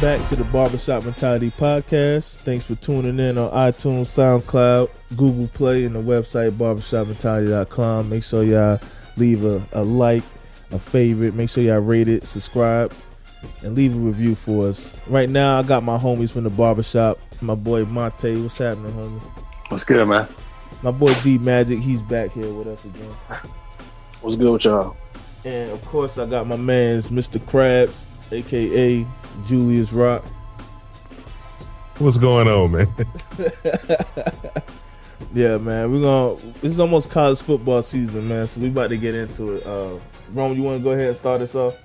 back to the Barbershop Mentality Podcast. Thanks for tuning in on iTunes, SoundCloud, Google Play, and the website barbershopmentality.com. Make sure y'all leave a, a like, a favorite. Make sure y'all rate it, subscribe, and leave a review for us. Right now, I got my homies from the barbershop. My boy Monte. What's happening, homie? What's good, man? My boy D Magic. He's back here with us again. What's good with y'all? And of course, I got my man's Mr. Krabs, aka Julius Rock. What's going on, man? yeah, man. We're gonna. This is almost college football season, man. So we about to get into it. Uh, Rome, you want to go ahead and start us off?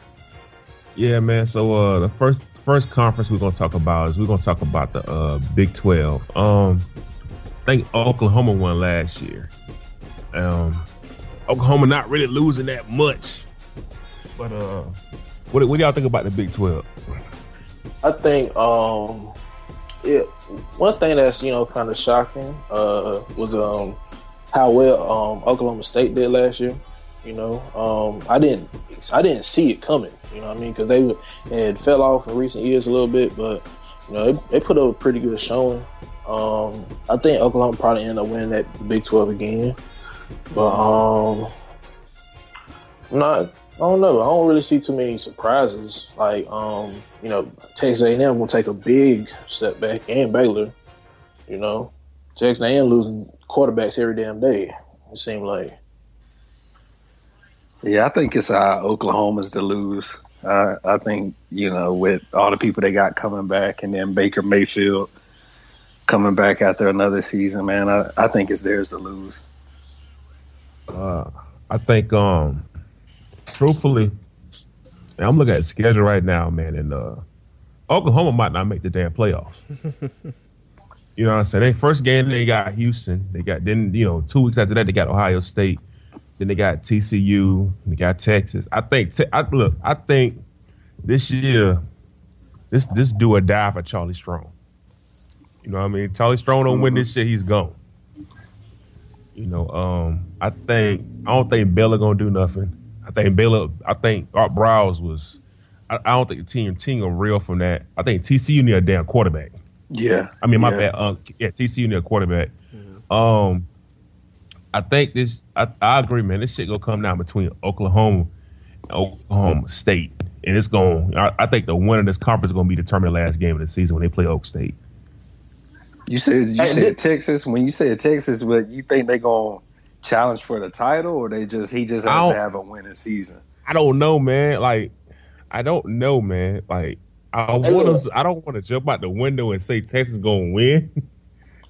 Yeah, man. So uh, the first first conference we're gonna talk about is we're gonna talk about the uh, Big Twelve. Um, I think Oklahoma won last year. Um, Oklahoma not really losing that much, but uh, what what do y'all think about the Big Twelve? I think um, yeah, one thing that's you know kind of shocking uh was um how well um Oklahoma State did last year. You know, um, I didn't I didn't see it coming. You know I mean? Because they had fell off in recent years a little bit, but you know they, they put up a pretty good showing. Um, I think Oklahoma probably end up winning that Big Twelve again, but um, I'm not. I don't know. I don't really see too many surprises. Like, um, you know, Texas A&M will take a big step back, and Baylor. You know, Texas A&M losing quarterbacks every damn day. It seemed like. Yeah, I think it's uh, Oklahoma's to lose. Uh, I think you know with all the people they got coming back, and then Baker Mayfield coming back after another season, man. I, I think it's theirs to lose. Uh, I think, um, truthfully, I'm looking at the schedule right now, man, and uh, Oklahoma might not make the damn playoffs. you know what I'm saying? They first game they got Houston. They got then you know two weeks after that they got Ohio State. Then they got TCU. They got Texas. I think. Te- I, look, I think this year, this this do or die for Charlie Strong. You know what I mean? Charlie Strong don't win this shit, he's gone. You know, um, I think I don't think Baylor gonna do nothing. I think Baylor. I think Art Briles was. I, I don't think the team team are real from that. I think TCU need a damn quarterback. Yeah, I mean, my yeah. bad. Uh, yeah, TCU need a quarterback. Um, I think this. I, I agree, man. This shit gonna come down between Oklahoma and Oklahoma State, and it's going. to I think the winner of this conference is gonna be determined the last game of the season when they play Oak State. You said you Hey, said did- Texas. When you said Texas, but you think they gonna challenge for the title, or they just he just has to have a winning season? I don't know, man. Like, I don't know, man. Like, I want to. I don't want to jump out the window and say Texas gonna win,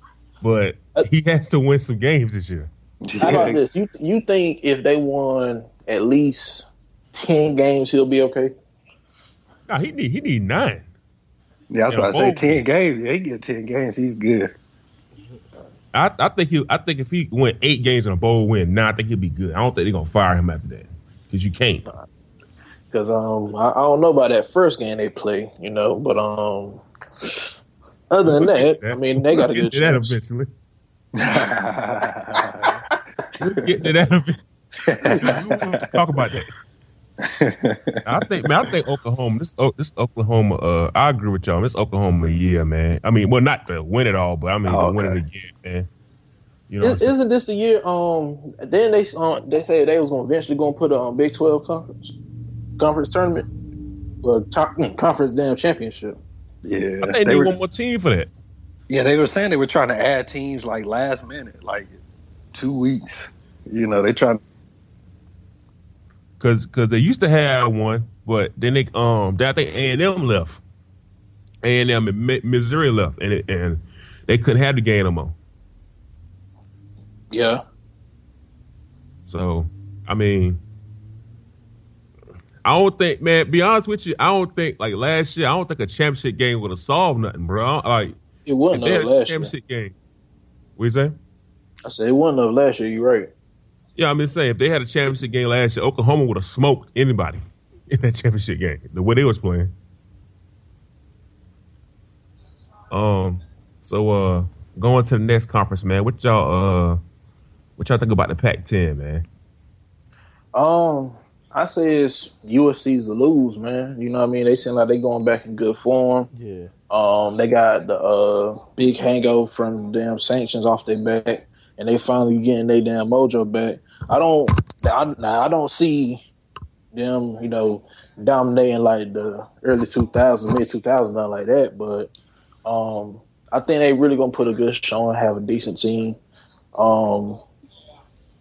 but uh, he has to win some games this year. How about this? You you think if they won at least ten games, he'll be okay? Nah, he need he need nine. Yeah, that's Yeah, what I say. Ten games. Yeah, he get ten games. He's good. I, I think he. I think if he win eight games in a bowl win, nah, I think he'll be good. I don't think they're gonna fire him after that because you can't. Because um, I, I don't know about that first game they play, you know, but um, other than We'll get that, I mean, they got a good get to that eventually. We'll get to that eventually. Talk about that. I think, man, I think Oklahoma. This, oh, this Oklahoma. Uh, I agree with y'all. This Oklahoma year, man. I mean, well, not to win it all, but I mean Oh, to win it again, man. You know, Is, isn't this the year? Um, then they um, they said they was going to eventually going to put a um, Big Twelve conference conference tournament, well, top, mm, conference damn championship. yeah, I think they they were, one more team for that. yeah, they were saying they were trying to add teams like last minute, like two weeks. You know, they trying. Cause, cause they used to have one, but then they um, I think A and M left, A and M Missouri left, and it, and they couldn't have the game no more. Yeah, So, I mean, I don't think, man. Be honest with you, I don't think like last year. I don't think a championship game would have solved nothing, bro. Like it wasn't they had a last year. championship game, what you say? I said it wasn't last year. You're right. Yeah, I'm just saying if they had a championship game last year, Oklahoma would have smoked anybody in that championship game. The way they was playing. Um. So, uh, going to the next conference, man. What y'all, uh, What y'all think about the Pac-10, man? Um, I say it's USC's to lose, man. You know what I mean? They seem like they're going back in good form. Yeah. Um, they got the uh, big hangover from damn sanctions off their back, and they finally getting their damn mojo back. I don't, I, I don't see them, you know, dominating like the early 2000s, mid 2000s, not like that. But um, I think they really gonna put a good showing, have a decent team. Um,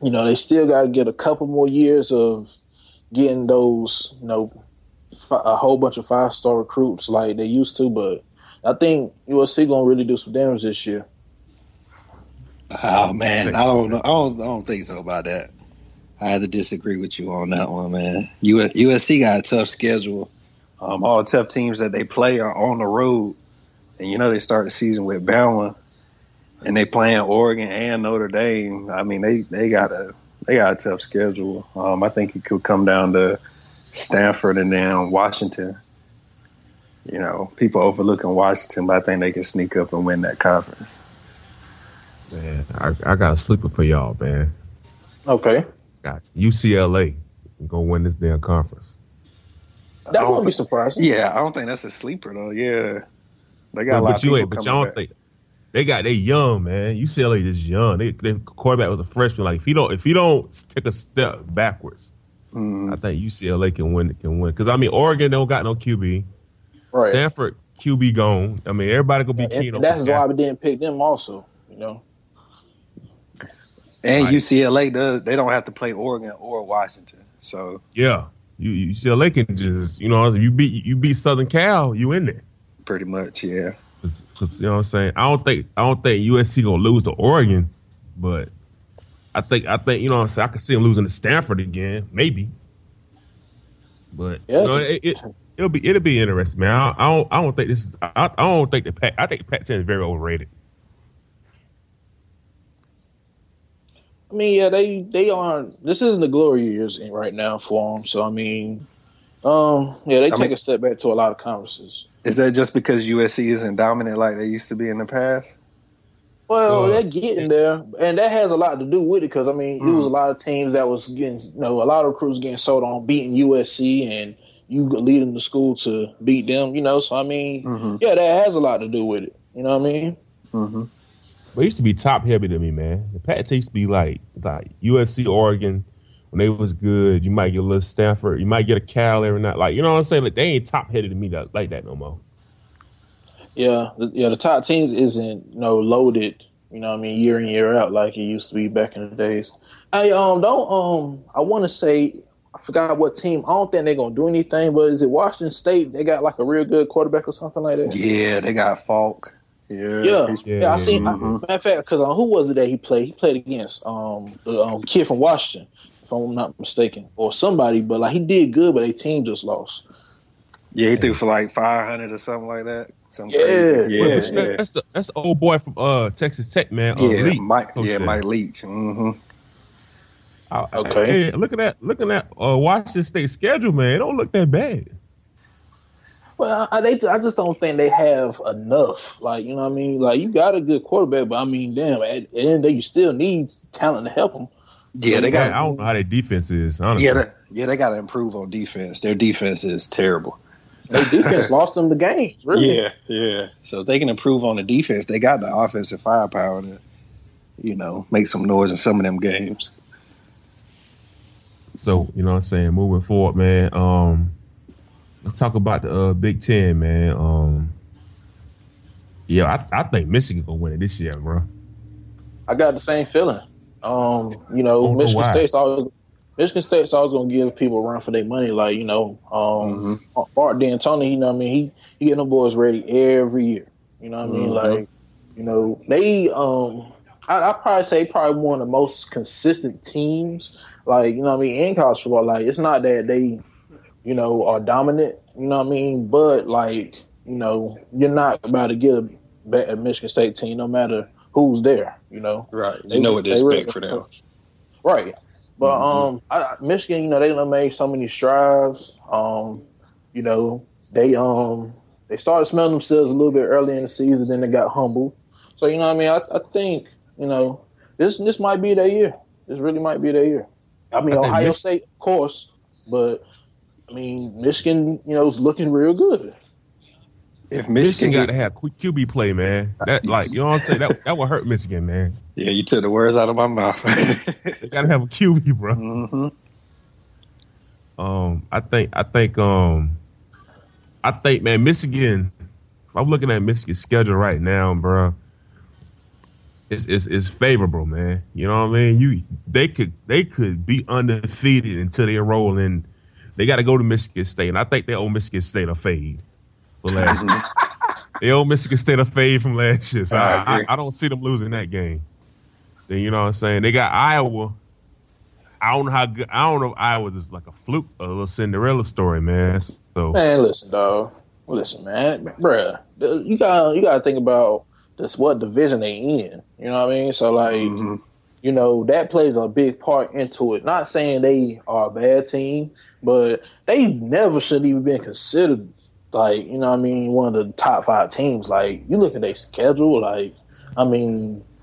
you know, they still got to get a couple more years of getting those, you know, a whole bunch of five star recruits like they used to. But I think USC gonna really do some damage this year. Oh man, I don't know. I don't, I don't think so about that. I had to disagree with you on that one, man. USC got a tough schedule. Um, all the tough teams that they play are on the road, and you know they start the season with Bama, and they playing Oregon and Notre Dame. I mean, they they got a they got a tough schedule. Um, I think it could come down to Stanford and then Washington. You know, people overlooking Washington, but I think they can sneak up and win that conference. Man, I, I got a sleeper for y'all, man. Okay. Got UCLA go win this damn conference. That wouldn't be surprising. Yeah, I don't think that's a sleeper though. Yeah, they got but, a lot but of you people ain't, but coming y'all back. think they got they young, man. UCLA is young. They, their quarterback was a freshman. Like if you don't if you don't take a step backwards, Mm. I think UCLA can win. Can win because I mean Oregon don't got no QB. Right. Stanford QB gone. I mean everybody gonna be And, keen on that's why that. we didn't pick them also. You know. And Right. UCLA does. They don't have to play Oregon or Washington. So Yeah, you, UCLA can just you know you beat you beat Southern Cal, you in there. pretty much, yeah. Because you know what I'm saying. I don't think I don't think USC gonna lose to Oregon, but I think I think you know what I'm saying. I can see them losing to Stanford again, maybe. But Yeah. you know, it, it it'll be it'll be interesting, man. I, I don't I don't think this. I, I don't think the Pac. I think the Pac-10 is very overrated. I mean, yeah, they they aren't. This isn't the glory years in- right now for them. So I mean, um, yeah, they I take mean- a step back to a lot of conferences. Is that just because USC isn't dominant like they used to be in the past? Well, Uh, they're getting there, and that has a lot to do with it because I mean, it was a lot of teams that was getting, you know, a lot of recruits getting sold on beating USC, and you leading the school to beat them, you know. So I mean, Mhm. yeah, that has a lot to do with it. You know what I mean? Mm-hmm. But it used to be top heavy to me, man. The Pac-10 used to be like like USC, Oregon. When they was good, you might get a little Stanford. You might get a Cal every night. Like you know what I'm saying? Like they ain't top headed to me that, like that no more. Yeah, the, yeah. The top teams isn't you know loaded. You know what I mean? Year in year out like it used to be back in the days. I um don't um I want to say I forgot what team. I don't think they're gonna do anything. But is it Washington State? They got like a real good quarterback or something like that. Yeah, they got Falk. Yeah, Yeah, he's- yeah, I seen. Mhm. Matter of fact, because uh, who was it that he played? He played against um the um, kid from Washington, if I'm not mistaken, or somebody. But like he did good, but their team just lost. yeah, he threw for like five hundred or something like that. Something Yeah, crazy. Yeah, but you yeah. That's the that's the old boy from uh Texas Tech, man. Uh, yeah, Lee. Mike. Coach Yeah, there. Mike Leach. hmm I- I- Okay. Hey, look at that. Looking at uh, Washington State schedule, man. It don't look that bad. Well, I, they, I just don't think they have enough. Like you know, what I mean, like you got a good quarterback, but I mean, damn, at the end of the day, you still need talent to help them. Yeah, they got. I don't know how their defense is. Honestly. Yeah, they, yeah, they got to improve on defense. Their defense is terrible. Their defense lost them the game. Really. Yeah, yeah. So if they can improve on the defense, they got the offensive firepower to, you know, make some noise in some of them games. So you know what I'm saying. Moving forward, man. Um, let's talk about the uh, Big Ten, man. Um, yeah, I, I think Michigan gonna win it this year, bro. I got the same feeling. Um, you know, so Michigan why? State's always Michigan State's always gonna give people a run for their money. Like you know, um, Art D'Antoni, you know, what I mean, he he getting the boys ready every year. You know what I mean? Mhm. Like, you know, they um, I I probably say probably one of the most consistent teams. Like you know, what I mean, in college football, like it's not that they, you know, are dominant. You know what I mean? But like, you know, you're not about to get a, bet a Michigan State team, no matter who's there. You know. Right. They- you know what they really- Right. But Mhm. um, I, Michigan, you know, they done made so many strides. Um, you know, they um they started smelling themselves a little bit early in the season, then they got humbled. So you know, what I mean, I, I think you know this this might be their year. this really might be their year. I mean, I Ohio Mich- State, of course, but mean, Michigan, you know, is looking real good. If Michigan Michigan, got to have Q- QB play, man. That like you know what I'm saying. That that would hurt Michigan, man. yeah, you took the words out of my mouth. They got to have a QB, bro. hmm Um, I think I think um, I think man, Michigan. I'm looking at Michigan's schedule right now, bro. It's, it's it's favorable, man. You know what I mean? You they could they could be undefeated until they roll in. They got to go to Michigan State, and I think they owe Michigan State a fade for last year. They owe Michigan State a fade from last year, so I I, I. I don't see them losing that game. Then you know what I'm saying? They got Iowa. I don't know how good. I don't know if Iowa's is like a fluke, a little Cinderella story, man. So Man, listen, dog. Listen, man, bruh, you got you got to think about this. What division they in? You know what I mean? So like, Mhm. You know that plays a big part into it. Not saying they are a bad team, but they never should even been considered like you know what I mean one of the top five teams. Like you look at their schedule, like I mean.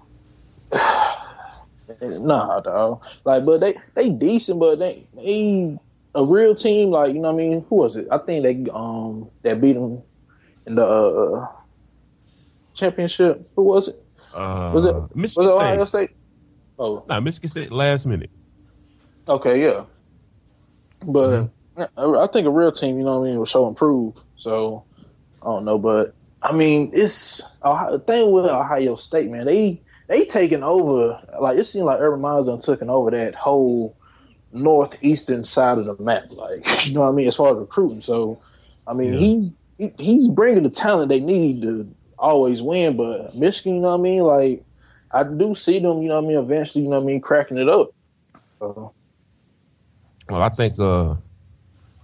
Nah, dog. Like, but they they decent, but they they a real team. Like, you know what I mean? Who was it? I think they um that beat them in the uh, championship. Who was it? uh, Was it Michigan was it State? Ohio State? Oh, Nah, Michigan State last minute. okay, yeah. But mm-hmm. I I think a real team, you know what I mean, will show improve. So I don't know, but I mean, it's Ohio, the thing with Ohio State, man. They they taking over. Like it seems like Urban Myers done taking over that whole northeastern side of the map. Like you know what I mean, as far as recruiting. So I mean, Yeah. he, he he's bringing the talent they need to always win. But Michigan, you know what I mean, like. I do see them, you know what I mean, eventually, you know what I mean, cracking it up. So, Well, I think uh,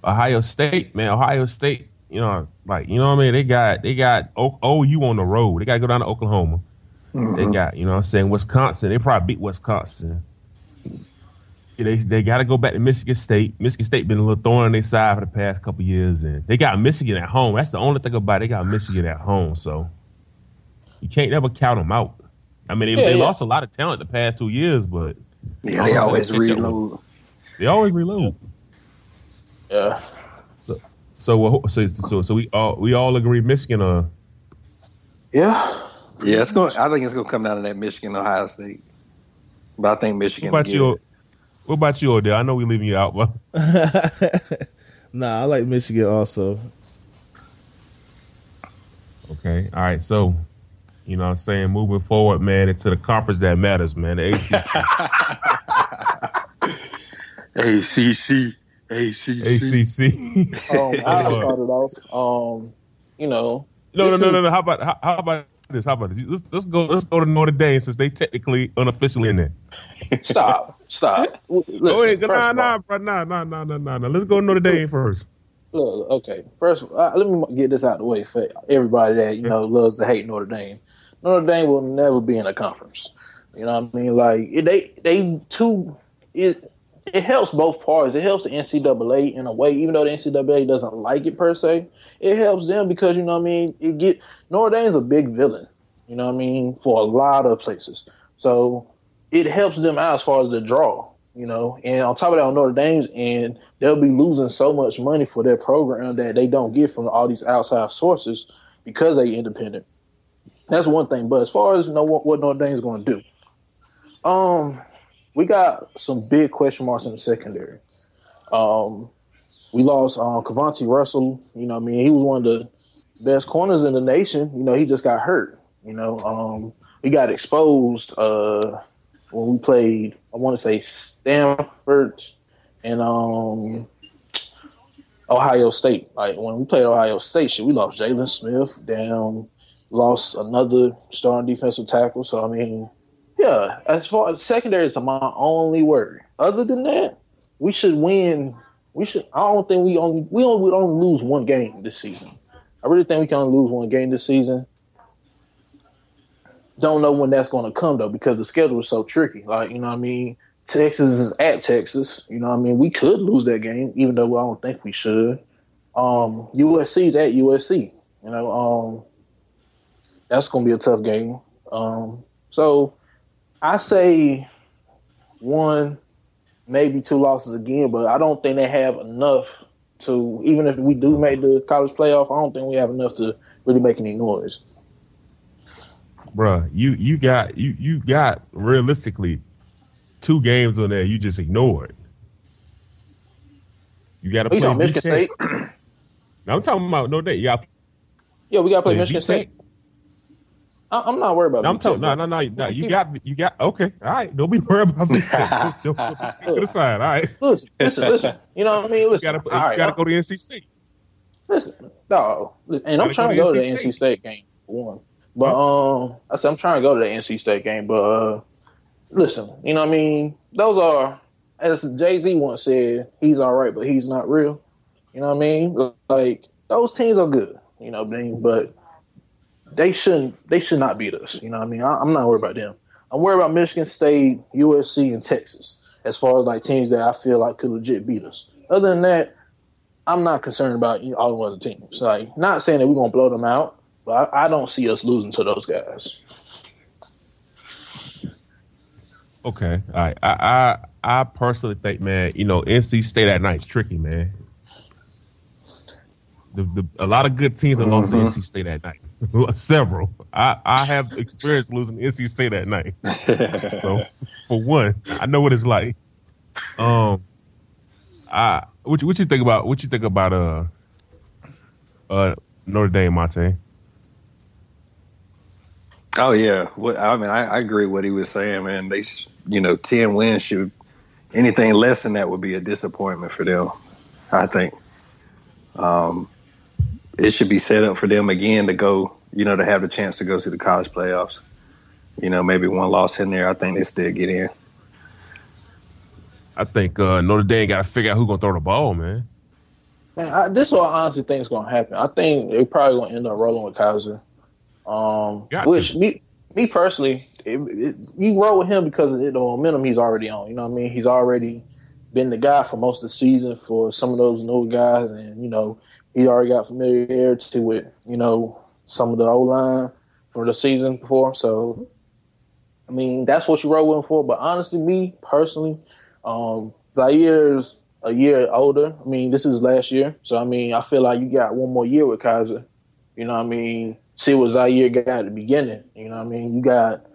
Ohio State, man, Ohio State, you know, like you know what I mean. They got they got o- OU on the road. They got to go down to Oklahoma. They Mhm. got you know what I'm saying Wisconsin. They probably beat Wisconsin. They they got to go back to Michigan State. Michigan State been a little thorn on their side for the past couple years, and they got Michigan at home. That's the only thing about it. They got Michigan at home, so you can't never count them out. I mean, they, Yeah, they yeah. lost a lot of talent the past two years, but Yeah, they always catch up. reload. they always reload. yeah. So so so so so we all we all agree Michigan. Uh, Yeah. Yeah, it's going. I think it's going to come down to that Michigan Ohio State. But I think Michigan. what about will you? it. What about you, Odell? I know we're leaving you out, but nah, I like Michigan also. okay, all right. So you know, what I'm saying moving forward, man, into the conference that matters, man. The ACC. ACC, ACC. ACC. Um, I'll start it off. Um, you know, No, no, no, no, no. How about how, how about this? How about this? Let's, let's go. Let's go to Notre Dame since they technically unofficially in there. stop, stop. Listen, Go ahead. Nah, nah, bro. Nah, nah, nah, nah, nah, nah. Let's go to Notre Dame first. Look, okay. First, uh, let me get this out of the way for everybody that you know loves to hate Notre Dame. Notre Dame will never be in a conference. You know what I mean? Like they, they too. It it helps both parties. It helps the NCAA in a way, even though the NCAA doesn't like it per se. It helps them because you know what I mean. It get Notre Dame's a big villain. You know what I mean for a lot of places. So it helps them out as far as the draw. You know, and on top of that, on Notre Dame's end, they'll be losing so much money for their program that they don't get from all these outside sources because they independent. That's one thing. But as far as you know what, what Notre Dame's going to do, um, we got some big question marks in the secondary. Um, we lost um, Cavanti Russell. You know, I mean, he was one of the best corners in the nation. You know, he just got hurt. You know, um, we got exposed uh, when we played. I want to say Stanford and um, Ohio State. Like when we played Ohio State, shit, we lost Jaylon Smith down, lost another starting defensive tackle. So I mean, yeah, as far as secondary is my only worry. Other than that, we should win. We should. I don't think we only we only, we only lose one game this season. I really think we can only lose one game this season. Don't know when that's going to come though, because the schedule is so tricky. Like you know, what I mean, Texas is at Texas. You know, what I mean, we could lose that game, even though I don't think we should. Um, USC's at USC. You know, um, that's going to be a tough game. Um, so I say one, maybe two losses again, but I don't think they have enough to even if we do make the college playoff. I don't think we have enough to really make any noise. Bruh, you you got you you got realistically two games on there you just ignored. You got to play on Michigan State. I'm talking about no day. You got yeah, we got to play Michigan State. I, am not worried about. I'm talking. No, no, no, no. You got, you got. Okay, all right. Don't be worried about me. to the side. All right. Listen, listen, listen. You know what I mean? Listen. You gotta, you right, gotta go to NC State. Listen, no, and I'm trying to go to the NC State game one, but um, I said I'm trying to go to the NC State game, but uh, listen, you know what I mean? Those are, as Jay Z once said, he's all right, but he's not real. You know what I mean? Like those teams are good, you know, what I mean? but they shouldn't they should not beat us. You know what I mean? I, am not worried about them. I'm worried about Michigan State, USC, and Texas as far as like teams that I feel like could legit beat us. Other than that, I'm not concerned about all the other teams. Like, not saying that we're gonna blow them out, but I, I don't see us losing to those guys. Okay, all right. I, I I personally think, man, you know, NC State at night's tricky, man. The, the a lot of good teams have lost to mm-hmm. NC State at night. Several. I, I have experienced losing NC State that night. so for one, I know what it's like. Um, I what you, what you think about what you think about uh uh Notre Dame, Monte? Oh yeah, what, I mean I, I agree with what he was saying, man. They you know ten wins should anything less than that would be a disappointment for them. I think. Um, it should be set up for them again to go, you know, to have the chance to go to the college playoffs. You know, maybe one loss in there, I think they still get in. I think uh, Notre Dame got to figure out who's gonna throw the ball, man. Man, I, this is what I honestly think is gonna happen. I think they're probably gonna end up rolling with Kizer. Um, which me, me personally, it, it, you roll with him because of the momentum he's already on. You know what I mean? He's already been the guy for most of the season for some of those new guys, and you know he already got familiarity with you know some of the O line from the season before. So, I mean, that's what you roll with him for. But honestly, me personally, um, Zaire's a year older. I mean, this is last year, so I mean, I feel like you got one more year with Kizer. You know, what I mean, see what Zaire got at the beginning. You know, what I mean, you got.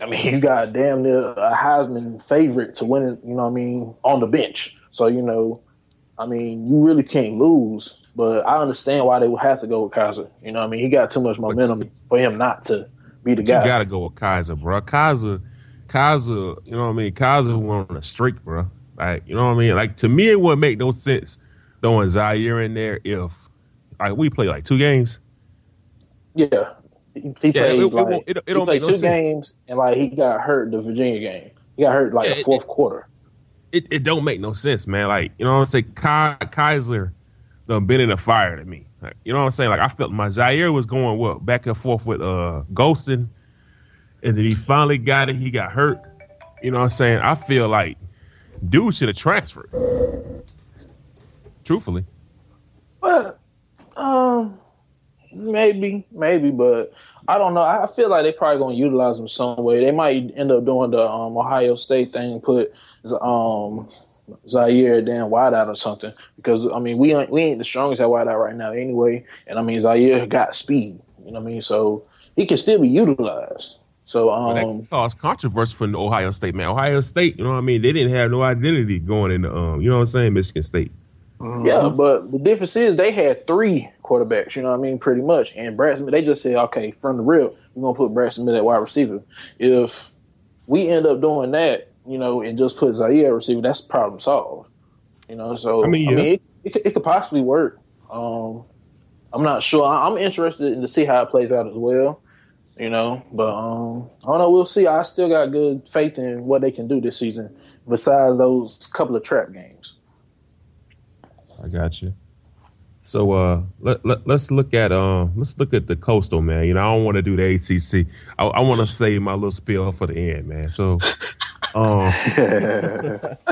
I mean, you got damn near a Heisman favorite to win it, you know what I mean, on the bench. So, you know, I mean, you really can't lose. But I understand why they would have to go with Kizer. You know, what I mean, he got too much momentum for him not to be the guy. You got to go with Kizer, bro. Kizer Kizer, you know what I mean? Kizer went on a streak, bro. Like, you know what I mean? Like to me, it wouldn't make no sense throwing Zaire in there if like we play like two games. Yeah, he, he yeah, played it, like it, it, he played two no games, and like he got hurt the Virginia game. He got hurt like yeah, the fourth quarter. It, it don't make no sense, man. Like you know what I'm saying? Kizer done been in a fire to me. Like, you know what I'm saying? Like I felt my Zaire was going what back and forth with uh Golson, and then he finally got it. He got hurt. You know what I'm saying? I feel like dude should have transferred. Truthfully. Well, um, maybe, maybe, but I don't know. I feel like they probably gonna utilize him some way. They might end up doing the um, Ohio State thing, put um Zaire damn wideout or something because I mean we ain't, we ain't the strongest at wideout right now anyway, and I mean Zaire got speed, you know what I mean, so he can still be utilized. So um, well, that caused controversy from Ohio State, man. Ohio State, you know what I mean? They didn't have no identity going into um, you know what I'm saying, Michigan State. Mm-hmm. Yeah, but the difference is they had three quarterbacks, you know what I mean, pretty much. And Brad Smith, they just said, okay, from the real, we're gonna put Brad Smith at wide receiver. If we end up doing that, you know, and just put Zaire at receiver, that's problem solved. You know, so I mean, yeah. I mean it, it, it, could possibly work. Um, I'm not sure. I'm interested in to see how it plays out as well. You know, but um, I don't know. We'll see. I still got good faith in what they can do this season. Besides those couple of trap games. I got you. So uh, let, let us look at um let's look at the coastal man. You know I don't want to do the ACC. I, I want to save my little spiel for the end, man. So um,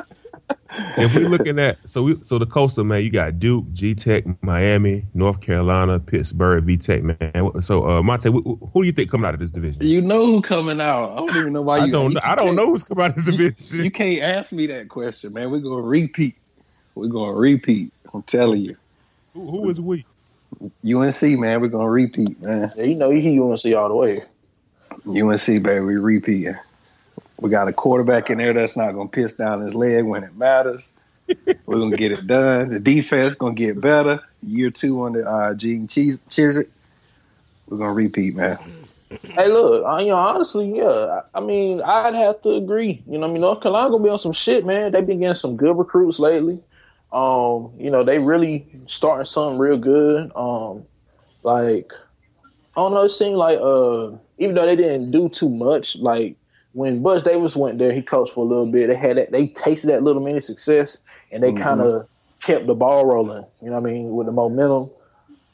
if we're looking at so we so the coastal man, you got Duke, G Tech, Miami, North Carolina, Pittsburgh, V Tech man. So uh, Monte, who, who do you think coming out of this division? You know who coming out. I don't even know why you. I don't. You, I don't know who's coming out of this division. You can't ask me that question, man. We're gonna repeat. We're gonna repeat. I'm telling you. Who, who is we? UNC, man. We're gonna repeat, man. Yeah, you know you hear UNC all the way. UNC, baby, we repeating. We got a quarterback in there that's not gonna piss down his leg when it matters. We're gonna get it done. The defense gonna get better. Year two under uh, Gene Chizik. We're gonna repeat, man. Hey, look, uh, you know, honestly, yeah. I, I mean, I'd have to agree. You know, I mean, North Carolina gonna be on some shit, man. They've been getting some good recruits lately. Um, you know, they really starting something real good. Um, like, I don't know, it seemed like uh, even though they didn't do too much, like when Butch Davis went there, he coached for a little bit. They had that, they tasted that little mini success, and they mm-hmm. kind of kept the ball rolling. You know what I mean with the momentum.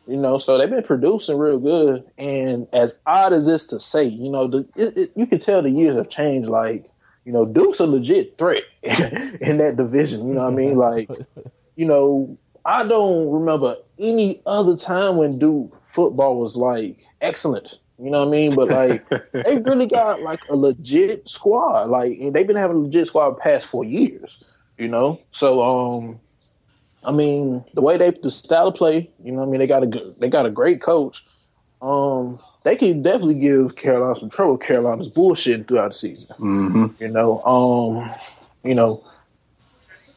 You know, so they've been producing real good. And as odd as this to say, you know, the, it, it, you can tell the years have changed. Like, you know, Duke's a legit threat in that division. You know what I mean? Like, you know, I don't remember any other time when Duke football was like excellent. You know what I mean? But like they really got like a legit squad. Like they've been having a legit squad past four years. You know, so um, I mean the way they the style of play. You know, what I mean they got a good, they got a great coach. Um, they can definitely give Carolina some trouble. Carolina's bullshitting throughout the season. Mm-hmm. You know, um, you know,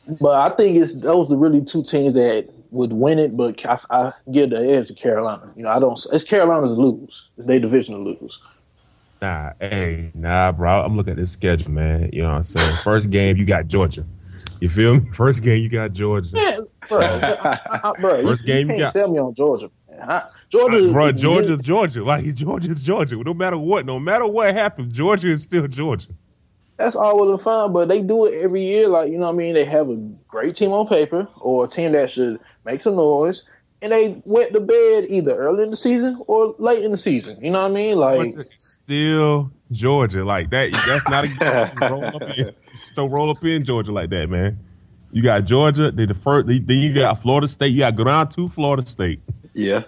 but I think it's those are really two teams that would win it, but I, I give the edge to Carolina. You know, I don't. It's Carolina's lose. It's their division to lose. Nah, hey, nah, bro. I'm looking at this schedule, man. You know what I'm saying? First game, you got Georgia. You feel me? First game, you got Georgia. Yeah, bro. I, I, bro First you, game, you, can't you got sell me on Georgia. I, Georgia, bro. Georgia's Georgia. Like Georgia's Georgia. No matter what, no matter what happens, Georgia is still Georgia that's all well and fine, but they do it every year. Like, you know what I mean? They have a great team on paper or a team that should make some noise, and they went to bed either early in the season or late in the season. You know what I mean? Like, still Georgia. Like, that. that's not a roll up in. Don't roll up in Georgia like that, man. You got Georgia, then the first, then you got Florida State. You got go down to Florida State. Yeah.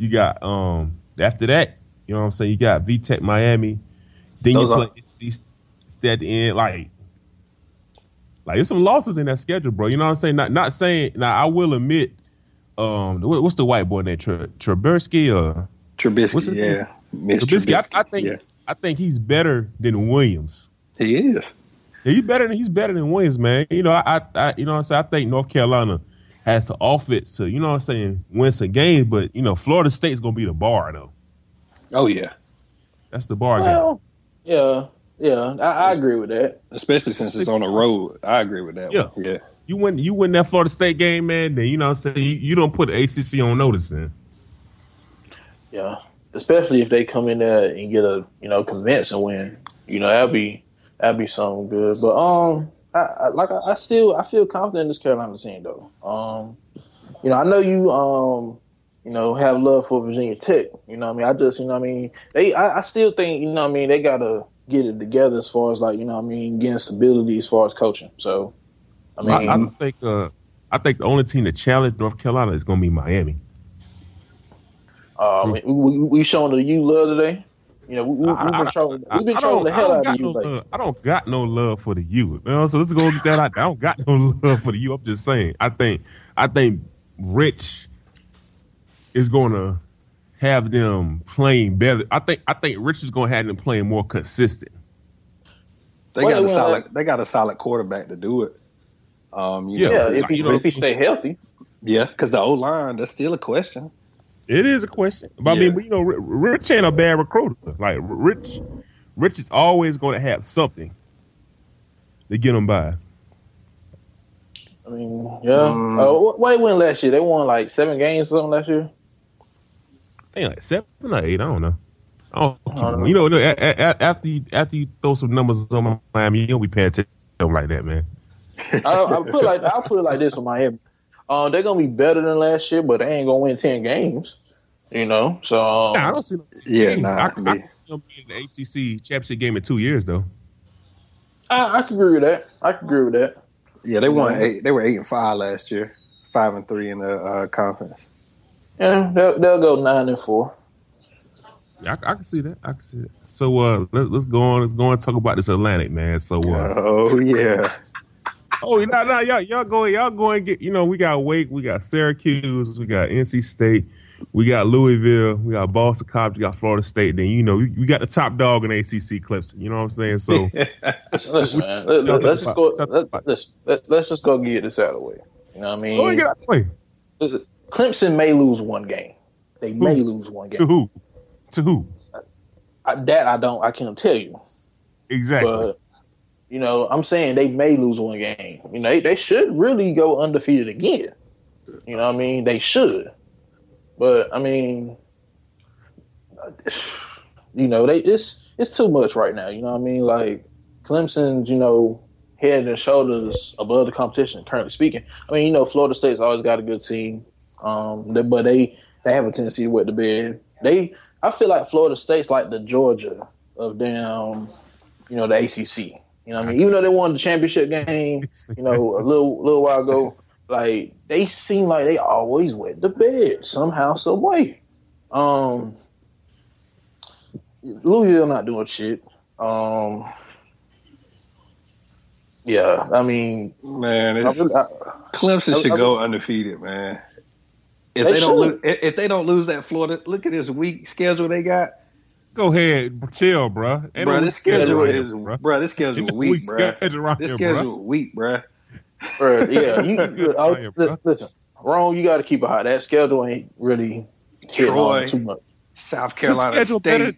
You got um after that, you know what I'm saying? You got V Tech Miami. Then Those you play are- at the end, like, like there's some losses in that schedule, bro. You know what I'm saying? Not not saying. Now I will admit, um, what's the white boy name? Tre- Trubisky or Trubisky? Yeah, Trubisky. Trubisky. I, I, think yeah. I think he's better than Williams. He is. Yeah, he's better than he's better than Williams, man. You know, I, I you know what I'm saying. I think North Carolina has the offense to, you know what I'm saying, win some games, but you know, Florida State's gonna be the bar though. Oh yeah, that's the bar well, game. Yeah, yeah, I, I, agree with that. Especially since it's on the road. I agree with that. Yeah. One. Yeah. You win you win that Florida State game, man, then you know what I'm saying you, you don't put the ACC on notice then. Yeah. Especially if they come in there and get a, you know, convincing win. You know, that'd be that'd be something good. But um I, I like I, I still I feel confident in this Carolina team though. Um you know, I know you um you know, have love for Virginia Tech. You know I mean? I just, you know I mean? They, I, I still think, you know I mean? They got to get it together as far as like you know I mean getting stability as far as coaching. So I mean I, I think uh, I think the only team that challenge North Carolina is going to be Miami. Uh, we, we, we showing the you love today. You know, we, have been trolling. We've been trolling the hell out of you. No I don't got no love for the U. You know, so let's go get that out. I don't got no love for the U. I'm just saying. I think I think Richt is going to have them playing better. I think I think Richt is going to have them playing more consistent. They got a solid. They got a solid quarterback to do it. Um, yeah, know, if he if he stay healthy. Yeah, because the O line that's still a question. It is a question, but yeah. I mean, you know, Richt ain't a bad recruiter. Like Richt, Richt is always going to have something to get him by. I mean, yeah. Um, uh, what they win last year? They won like seven games or something last year think like seven or eight. I don't know. I don't, I don't know. You know, after you, after you throw some numbers on my Miami, you don't be paying attention like that, man. I, will put like I'll put it like this on Miami. Uh, they're gonna be better than last year, but they ain't gonna win ten games. You know, so um, nah, I don't see. No yeah, nah, I, I, I see them being the ACC championship game in two years, though. I, I can agree with that. I can agree with that. Yeah, they won eight. They were eight and five last year. Five and three in the uh, conference. Yeah, they'll, they'll go nine and four. Yeah, I, I, can see that. I can see it. So uh, let, us go on. Let's go and talk about this Atlantic man. So uh, oh yeah. Oh, no, no, y'all, y'all go, y'all go and get. You know, we got Wake, we got Syracuse, we got NC State, we got Louisville, we got Boston College, we got Florida State. Then you know, we, we got the top dog in ACC, Clemson. You know what I'm saying? So, listen, man, let, us just go. Let, let's let, us just go get this out of the way. You know what I oh, mean? Oh, get out the way. Clemson may lose one game. They who? may lose one game. To who? To who? I, that I don't. I can't tell you. Exactly. But you know, I'm saying they may lose one game. You know, they, they should really go undefeated again. You know what I mean? They should. But I mean, you know, they it's it's too much right now. You know what I mean? Like Clemson's, you know, head and shoulders above the competition. Currently speaking, I mean, you know, Florida State's always got a good team, um, but they they have a tendency to wet the bed. They, I feel like Florida State's like the Georgia of damn, you know, the ACC. You know what I mean? Even though they won the championship game, you know, a little little while ago, like they seem like they always wet the bed somehow, some way. Um, Louisville not doing shit. Um, yeah, I mean, man, it's, I, I, Clemson I, should go undefeated, man. If they, they don't lose, if they don't lose that Florida, look at this week schedule they got. Go ahead, chill, bro. Bro, this schedule is, bro. bro. This schedule weak, bro. This schedule bro. weak, bro. Bro yeah, you, you uh, listen, wrong. You got to keep it high. That schedule ain't really Troy, too much. South Carolina State. Better,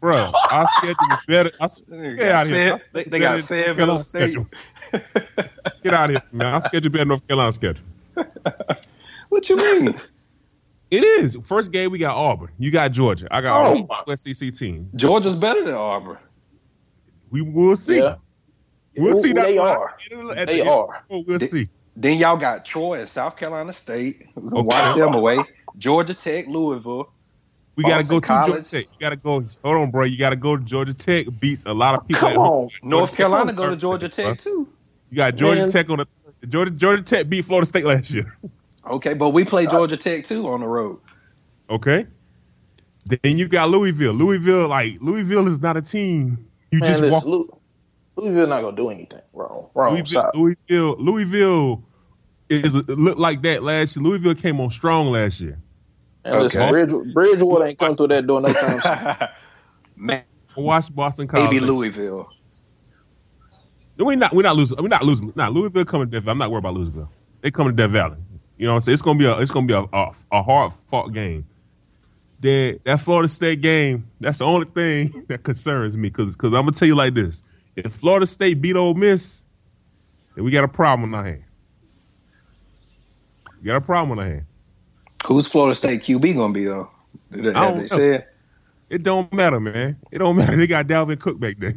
bro, our schedule is better. I, get out of here. They, they got Fayetteville State. get out of here, man. Our schedule better North Carolina schedule. what you mean? It is. First game we got Auburn. You got Georgia. I got oh. SEC team. Georgia's better than Auburn. We will see. Yeah. We'll see. They are. At they the are. Oh, we'll then, see. Then y'all got Troy and South Carolina State. We can okay. Watch them away. Georgia Tech, Louisville. We got to go to Georgia Tech. You got to go. Hold on, bro. You got to go to Georgia Tech. Beats a lot of people. Come on, North Carolina go to Georgia Tech too. You got Georgia Man. Tech on the Georgia Georgia Tech beat Florida State last year. Okay, but we play Georgia Tech too on the road. Okay. Then you got Louisville. Louisville, like Louisville, is not a team. You Man, just walk. Louisville not gonna do anything wrong. Wrong. Louisville, Louisville, Louisville is looked like that last year. Louisville came on strong last year. And okay. listen, Bridge, Bridgewater ain't come through that door no time. Man, watch Boston College. Maybe Louisville. We not We're not losing. We're not losing. Not Louisville coming to Death Valley. I'm not worried about Louisville. They coming to Death Valley. You know what I'm saying? It's gonna be a it's gonna be a, a, a hard fought game that that Florida State game, that's the only thing that concerns me. Because because I'm gonna tell you like this: if Florida State beat Ole Miss, then we got a problem on our hand. We got a problem on our hand. Who's Florida State QB gonna be though? Did they, have they said? It don't matter, man. It don't matter. They got Dalvin Cook back there.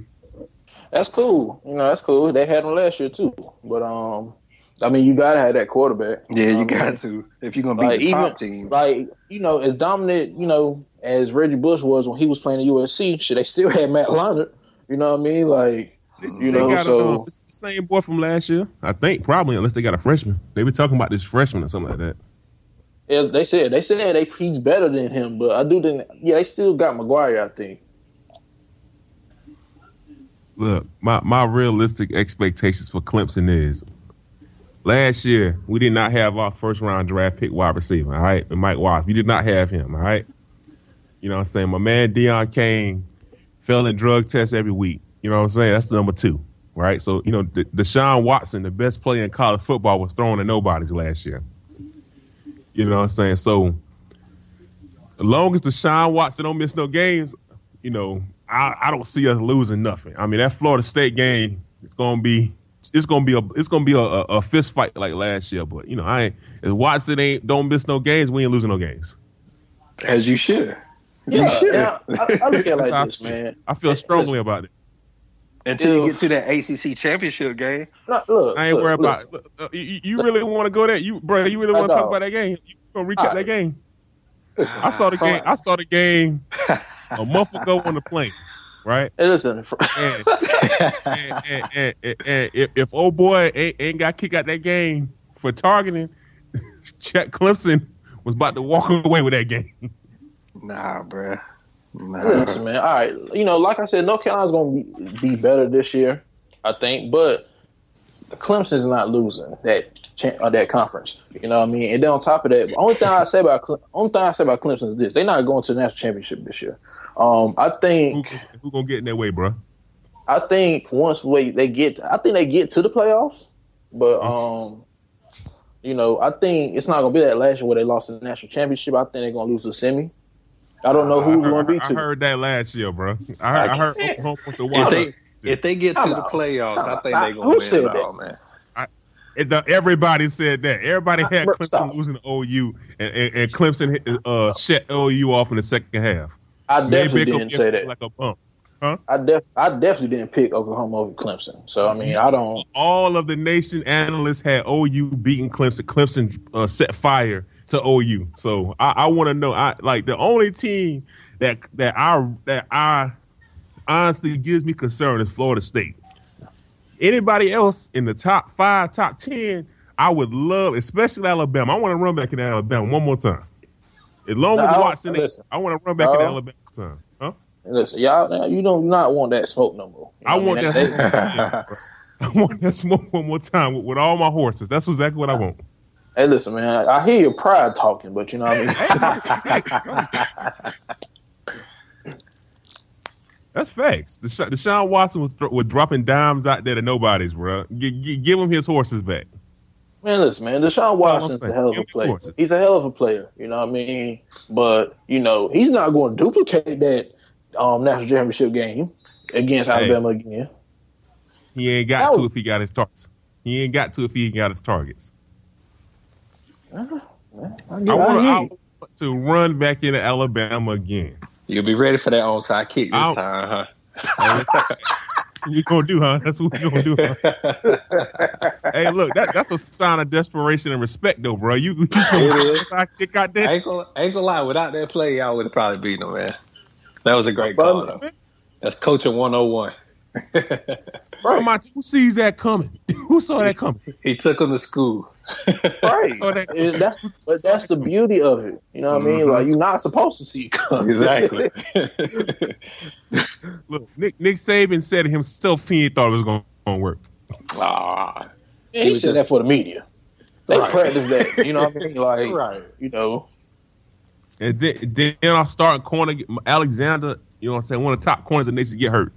That's cool. You know, that's cool. They had him last year too. But um, I mean, you gotta have that quarterback. Yeah, you, got to if you're gonna be like, the top even, team. Like you know, as dominant, you know, as Reggie Bush was when he was playing at USC, should they still had Matt Leinart. You know what I mean? Like, this, you know, so uh, it's the same boy from last year. I think probably unless they got a freshman. They be talking about this freshman or something like that. Yeah, they said they said they, he's better than him, but I do think yeah, they still got Maguire. I think. Look, my my realistic expectations for Clemson is Last year, we did not have our first round draft pick wide receiver, all right? And Mike Watts, We did not have him, all right? You know what I'm saying? My man Deon Cain failing drug tests every week. You know what I'm saying? That's the number two, right? So, you know, the, Deshaun Watson, the best player in college football, was throwing to nobodies last year. You know what I'm saying? So, as long as Deshaun Watson don't miss no games, you know, I, I don't see us losing nothing. I mean, that Florida State game is going to be it's gonna be a it's gonna be a, a, a, fist fight like last year. But you know, I ain't if Watson ain't don't miss no games, we ain't losing no games. As you should. Yeah, you. Yeah, I, I look at like this, man. I feel strongly about it. Until you get to that ACC championship game. Look, look I ain't look, worried about. Look, you, you, really want to go there, you bro? You really want to talk about that game? You gonna recap that game? I saw the game. I saw the game a month ago on the plane right? Hey, listen, And, and, and, and, and if, if old boy ain't, ain't got kicked out that game for targeting, Chet Clemson was about to walk away with that game. Nah, bruh. Nah. listen, man. All right, you know, like I said, North Carolina's going to be, be better this year, I think, but Clemson's not losing that cha- uh, that conference. You know what I mean? And then on top of that, the only thing I say about Cle- only thing I say about Clemson is this: they're not going to the national championship this year. Um, I Who, think who gonna get in their way, bro? I think once we, they get, I think they get to the playoffs, but um, you know, I think it's not gonna be that last year where they lost the national championship. I think they're gonna lose the semi. I don't know who's I, gonna be I heard that last year, bro. I heard, I heard Oklahoma wants to watch If they if they get to Time the out. playoffs, I think they're gonna Who win said it that? all, man. It- the- everybody said that. Everybody had Clemson stop. losing to OU, and, and, and Clemson hit, uh, shut OU off in the second half. I definitely Maybe didn't say that. like a bump. I def I definitely didn't pick Oklahoma over Clemson. So I mean, I don't. All of the nation analysts had OU beating Clemson. Clemson uh, set fire to OU. So I, I want to know. I like the only team that that I that I honestly gives me concern is Florida State. Anybody else in the top five, top ten, I would love, especially Alabama. I want to run back in Alabama one more time. As long as I- Watson, listen. I want to run back in Alabama one time. Huh? Listen, y'all, you don't not want that smoke no more. You I want that. They- I want that smoke one more time with, with all my horses. That's exactly what I want. Hey, listen, man. I hear your pride talking, but you know what I mean. That's facts. Desha- Deshaun Watson was, was dropping dimes out there to nobody's, bro. G- g- give him his horses back. Man, listen, man. Deshaun Watson's a hell of a player. He's a hell of a player. You know what I mean? But you know, he's not going to duplicate that um, national championship game against Hey. Alabama again. He ain't got No. to if he got his targets. He ain't got to if he ain't got his targets. I, I I, want, I want to run back into Alabama again. You'll be ready for that onside kick this I'll- time, huh? What we gonna do, huh? That's what we gonna do. Huh? hey, look, that, that's a sign of desperation and respect, though, bro. You, you It is. gonna kick out I there? ain't gonna, ain't gonna lie. Without that play, y'all would have probably beaten them, man. That was a great call, though. That's coaching 101. Bro, my, who sees that coming? who saw that coming? he took him to school. Right. That- that's but that's the beauty of it. You know what I mean? Mhm. Like you're not supposed to see it coming. Exactly. Look, Nick Nick Saban said himself he ain't thought it was gonna, gonna work. Ah, And He he said just- that for the media. They Right. practice that. You know what I mean? Like right. you know. And then, then our starting corner, Alexander, you know what I'm saying, one of the top corners in the nation get hurt.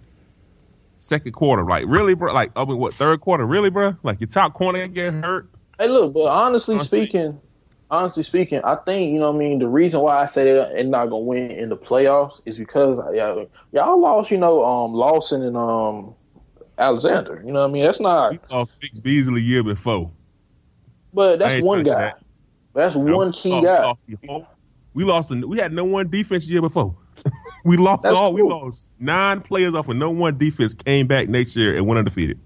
Second quarter, like really, bro? Like, I mean, what third quarter, really, bro? Like your top corner get hurt? Hey, look, but honestly Honestly. speaking, honestly speaking, I think you know what I mean. The reason why I say that they're not gonna win in the playoffs is because y'all, y'all lost, you know, um, Lawson and um, Alexander. You know what I mean? That's not, We lost Vic Beasley year before. but that's one guy. that. That's one key we guy. Lost the whole, we lost. We had no one defense year before. we lost That's all. We lost nine players off of no one defense. Came back next year and went undefeated.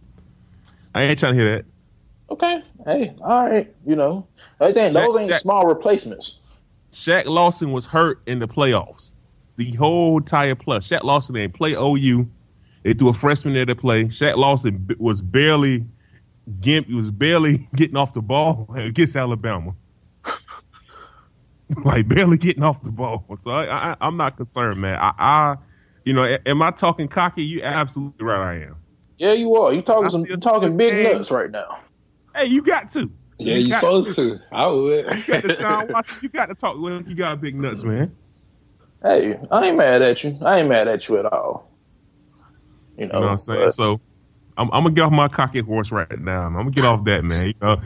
I ain't trying to hear that. Okay, hey, all right, you know, I think Shaq- those ain't Shaq- small replacements. Shaq Lawson was hurt in the playoffs. The whole entire plus. Shaq Lawson didn't play OU. They threw a freshman there to play. Shaq Lawson was barely gimp. He was barely getting off the ball against Alabama. like barely getting off the ball. So I, I, I'm not concerned, man. I, I, you know, am I talking cocky? You absolutely right. I am. Yeah, you are. You talking some, you talking big game. nuts right now. Hey, you got to. Yeah, You you supposed to. I would. You got to Sean Watson. You got to talk. Well, you got big nuts, man. Hey, I ain't mad at you. I ain't mad at you at all. You know, You know what I'm saying? but- So I'm, I'm gonna get off my cocky horse right now. I'm gonna get off that, man. You know,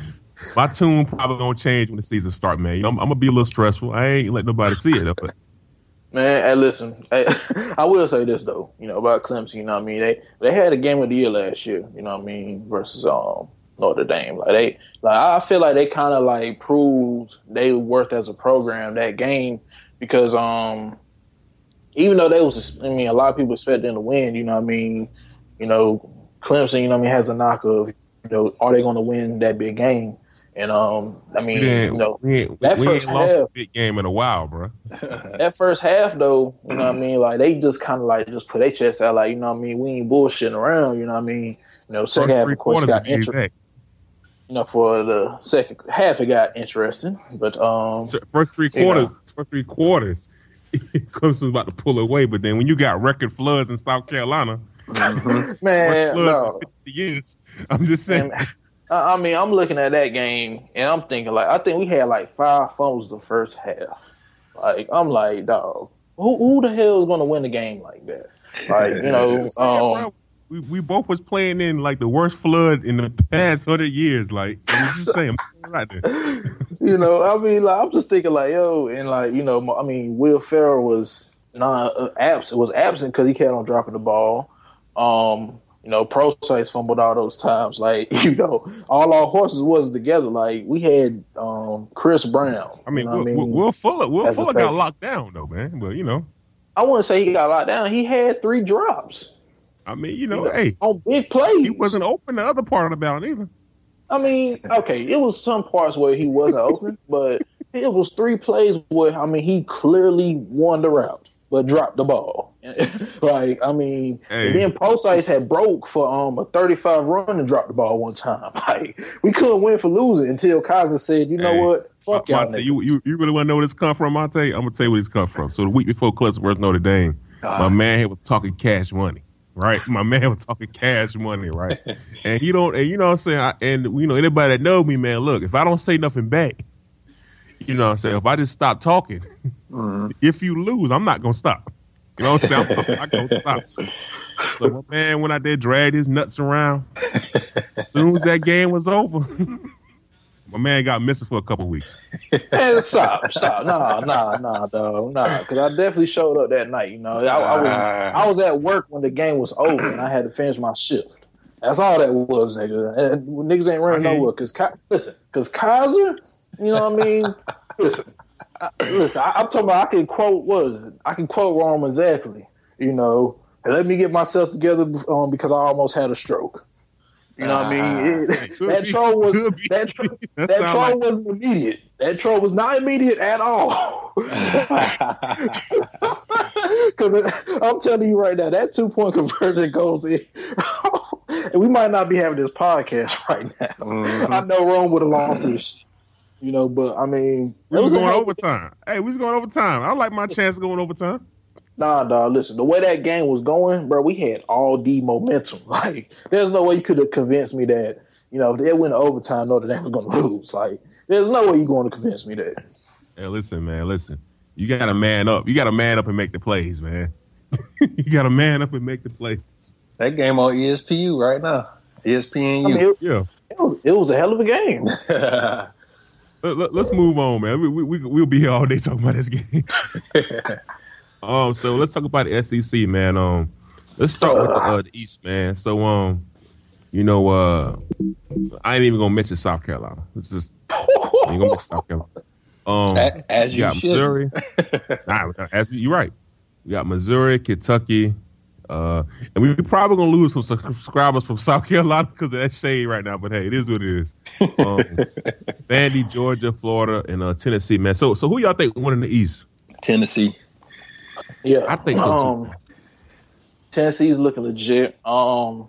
my tune probably gonna change when the season start, man. You know, I'm, I'm gonna be a little stressful. I ain't let nobody see it, but Man, hey, listen. Hey, I will say this though, you know about Clemson. You know what I mean? They they had a game of the year last year. You know what I mean? Versus um Notre Dame. Like they like I feel like they kind of like proved they worth as a program that game because um even though they was I mean a lot of people expect them to win. You know what I mean? You know Clemson. You know what I mean has a knock of you know are they going to win that big game? And um, I mean, We you know, we ain't, that we ain't first lost a half- big game in a while, bro. that first half though, you know what I mean? Like they just kind of like just put their chest out, like you know what I mean? We ain't bullshitting around, you know what I mean? You know, second First half of course got interesting. You know, for the second half it got interesting, but um, So First three Yeah. quarters, first three quarters, Clemson's about to pull away. But then when you got record floods in South Carolina, Mhm. man, no, 50 years, I'm just saying. And, I I mean, I'm looking at that game and I'm thinking like, I think we had like five fumbles the first half. Like, I'm like, dog, who who the hell is going to win the game like that? Like, you know, um, we, we both was playing in like the worst flood in the past hundred years. Like, I'm just saying, right there. you know, I mean, like, I'm just thinking like, yo, and like, you know, I mean, Will Fuller was not uh, absent, was absent because he kept on dropping the ball. Um, you know, Prosise fumbled all those times. Like, you know, all our horses was together. Like, we had um Chris Brown. I mean, you know Will, what Will, Will Fuller, Will Fuller got locked down though, man. But you know, I wouldn't say he got locked down. He had three drops I mean, you know, Yeah. hey, on big plays. he wasn't open the other part of the balance either. I mean, okay, it was some parts where he wasn't open, but it was three plays where I mean he clearly won the route, but dropped the ball. like I mean, Hey. then Prosise had broke for um a 35 run and dropped the ball one time. Like we couldn't win for losing until Kizer said, "You know Hey, what? Fuck y'all." Monte, you, you you really want to know where this come from, Monte? I'm gonna tell you where this come from. So the week before versus Notre Dame, my man here was talking cash money, right? My man was talking cash money, right? and he don't, and you know what I'm saying? I, and you know anybody that know me, man, look, if I don't say nothing back, you know what I'm saying? If I just stop talking, Mhm. if you lose, I'm not gonna stop. You know what I'm saying? I'm not gonna stop. So my man went out there, dragged his nuts around. As soon as that game was over, my man got missing for a couple weeks. Man, stop, stop, nah, nah, nah, dog, nah. Because I definitely showed up that night. You know, I, I was I was at work when the game was over, and I had to finish my shift. That's all that was, nigga. And niggas ain't running I hear nowhere. Cause Ki- listen, cause Kizer, you know what I mean? listen, I, listen. I, I'm talking about. I can quote what is it? I can quote Rome exactly. You know, and let me get myself together um, because I almost had a stroke. You know what I mean? It- that be- troll was that, tro- That that troll like- wasn't immediate. That troll was not immediate at all. Because I'm telling you right now, that two point conversion goes in. and we might not be having this podcast right now. Mhm. I know Rome would have lost his, you know, but I mean, We it was was going hell- overtime. Hey, we was going overtime. I like my chance of going overtime. Nah, dog. Listen, the way that game was going, bro, we had all the momentum. Like, there's no way you could have convinced me that, you know, if they went to overtime, Notre Dame was going to lose. Like, there's no way you're going to convince me that. Hey, listen, man, listen. You got to man up. You got to man up and make the plays, man. you got to man up and make the plays. That game on E ESPU right now. E I ESPNU. mean, it, Yeah. it was it was a hell of a game. Let, us move on, man. We, we, we, we'll be here all day talking about this game. um, so let's talk about the SEC, man. Um, let's start with the, uh, the East, man. So, um, you know, uh, I ain't even gonna mention South Carolina. It's just I ain't gonna mention South Carolina. Um, A- as you got should. Missouri. nah, as you're right. We got Missouri, Kentucky, uh, and we're probably gonna lose some subscribers from South Carolina because of that shade right now. But hey, it is what it is. Um, Vandy, Georgia, Florida, and uh, Tennessee, man. So, so who y'all think won in the East? Tennessee. Yeah, I think so, too. Um, Tennessee's looking legit. Um,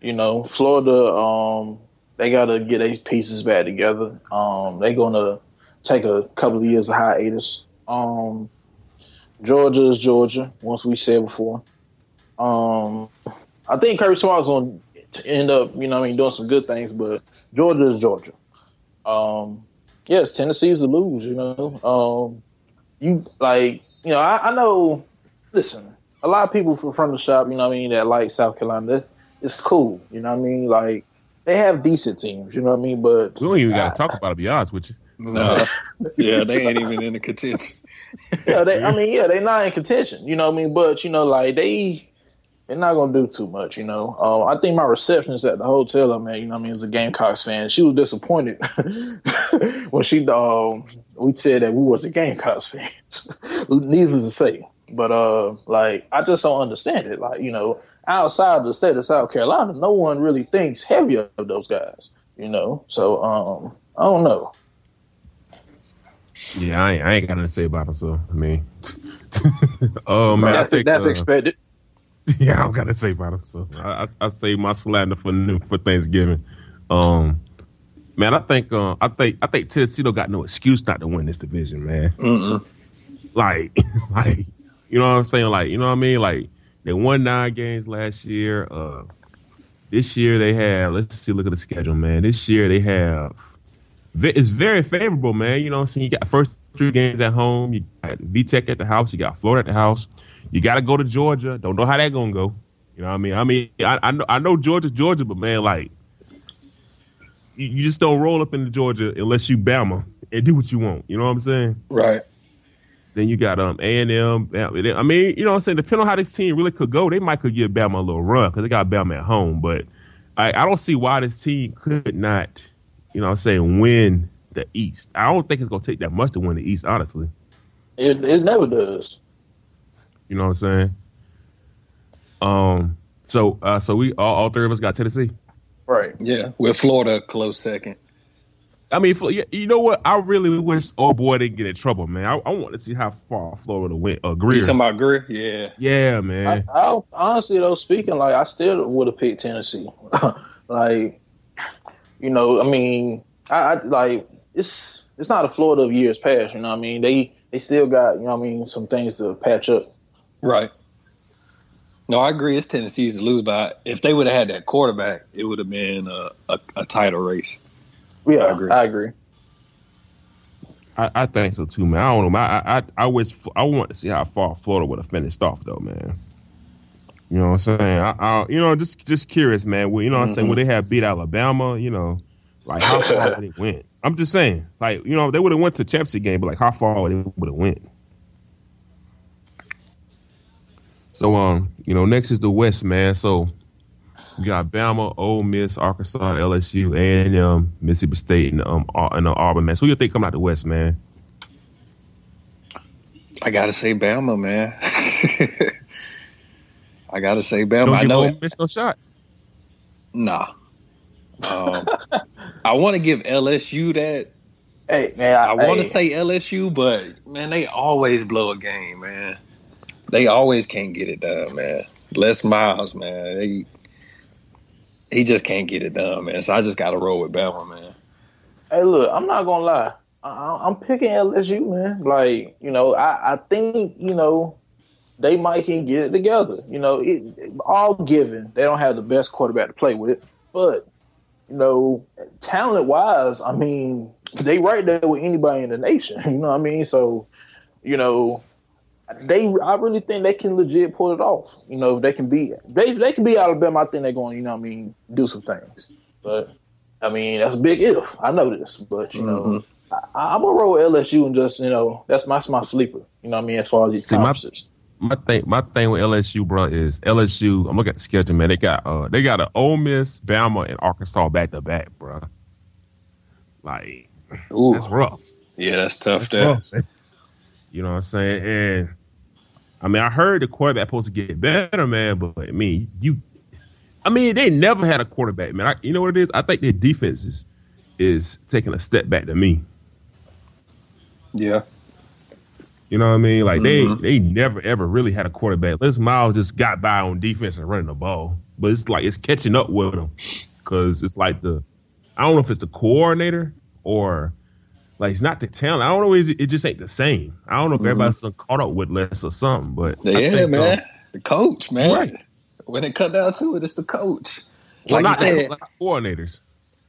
you know, Florida. Um, they got to get their pieces back together. Um, they're gonna take a couple of years of hiatus. Um, Georgia is Georgia. Once we said before. Um, I think Kirby Smart's going to end up, you know, what I mean, doing some good things, but Georgia is Georgia. Um, yes, Tennessee's to lose. You know, um, you like, you know, I, I know. Listen, a lot of people from, from the shop, you know, what I mean, that like South Carolina. That's, it's cool. You know, what I mean, like they have decent teams. You know what I mean, but We don't even got to talk about it. To be honest with you. No. yeah, they ain't even in the contention. yeah, they, I mean, yeah, they're not in contention. You know what I mean? But you know, like they, they're not gonna do too much. You know, um, I think my receptionist at the hotel I'm at, you know, what I mean, as a Gamecocks fan, she was disappointed when she, um, we said that we was the Gamecocks fans. Needless to say, but uh, like I just don't understand it. Like you know, outside the state of South Carolina, no one really thinks heavy of those guys. You know, so um, I don't know. Yeah, I ain't, I ain't got nothing to say about him. So I mean, oh man, that's, I think, that's uh, expected. Yeah, I don't got to say about him. So I, I, I save my slander for new, for Thanksgiving. Um, man, I think uh, I think I think Tennessee don't got no excuse not to win this division, man. Mm-mm. Like, like you know what I'm saying? Like, you know what I mean? Like they won nine games last year. Uh, this year they have. Let's see. Look at the schedule, man. This year they have. It's very favorable, man. You know what I'm saying? You got first three games at home. You got VTech at the house. You got Florida at the house. You got to go to Georgia. Don't know how that gonna go. You know what I mean? I mean, I, I know I know Georgia's Georgia, but man, like you, you just don't roll up into Georgia unless you Bama and do what you want. You know what I'm saying? Right. Then you got um A and M. I mean, you know what I'm saying? Depending on how this team really could go, they might could give Bama a little run because they got Bama at home. But I, I don't see why this team could not, you know, what I'm saying win the East. I don't think it's gonna take that much to win the East, honestly. It it never does. You know what I'm saying? Um. So, uh, so we all, all three of us got Tennessee. Right. Yeah, with Florida close second. I mean, for, you know what? I really wish oh boy didn't get in trouble, man. I, I want to see how far Florida went. Uh, Grier. You talking about Grier? Yeah. Yeah, man. I, I honestly though, speaking like I still would have picked Tennessee. like, you know, I mean, I, I like it's it's not a Florida of years past. You know, what I mean, they they still got you know, what I mean, some things to patch up. Right. No, I agree. It's Tennessee's to lose, by. if they would have had that quarterback, it would have been a, a, a title race. Yeah, I agree. I agree. I, I think so too, man. I don't know. man. I, I I wish I want to see how far Florida would have finished off, though, man. You know what I'm saying? I, I you know, just just curious, man. Well, you know what I'm saying? Would mm-hmm. they have beat Alabama? You know, like how far would they went? I'm just saying, like you know, they would have went to the championship game, but like how far would they would have went? So um, you know, next is the West, man. So we got Bama, Ole Miss, Arkansas, LSU, and um, Mississippi State, and um, Ar- and uh, Auburn, man. So who you think come out the West, man? I gotta say Bama, man. I gotta say Bama. Don't I know. Ole Miss no shot. Nah. Um, I want to give LSU that. Hey man, I, I want to hey, say LSU, but man, they always blow a game, man. They always can't get it done, man. Les Miles, man, they, he just can't get it done, man. So I just got to roll with Bama, man. Hey, look, I'm not gonna lie. I, I'm picking LSU, man. Like, you know, I, I think you know they might can get it together. You know, it, all given they don't have the best quarterback to play with, but you know, talent wise, I mean, they right there with anybody in the nation. You know what I mean? So, you know, they I really think they can legit pull it off. You know, they can be they they can be Alabama. I think they're going. You know, what I mean, do some things, but. I mean, that's a big if. I know this, but you know, I, I'm gonna roll LSU and just you know, that's my that's my sleeper. You know what I mean? As far as these See, my- conferences. My thing, my thing with LSU, bro, is LSU. I'm looking at the schedule, man. They got uh, they got an Ole Miss, Bama, and Arkansas back to back, bro. Like Ooh, that's rough. yeah, that's tough. That's There. rough. You know what I'm saying? And I mean, I heard the quarterback supposed to get better, man. But I mean, you, I mean, they never had a quarterback, man. I, you know what it is? I think their defense is is taking a step back to me. Yeah, You know what I mean? Like Mhm. they they never ever really had a quarterback. Les Miles just got by on defense and running the ball, but it's like it's catching up with him because it's like the I don't know if it's the coordinator or like it's not the talent. I don't know. It, it just ain't the same. I don't know if everybody's done caught up with Les or something, but yeah, think, man. um, the coach, man. Right. When it cut down to it, it's the coach. well, Like you said, not coordinators.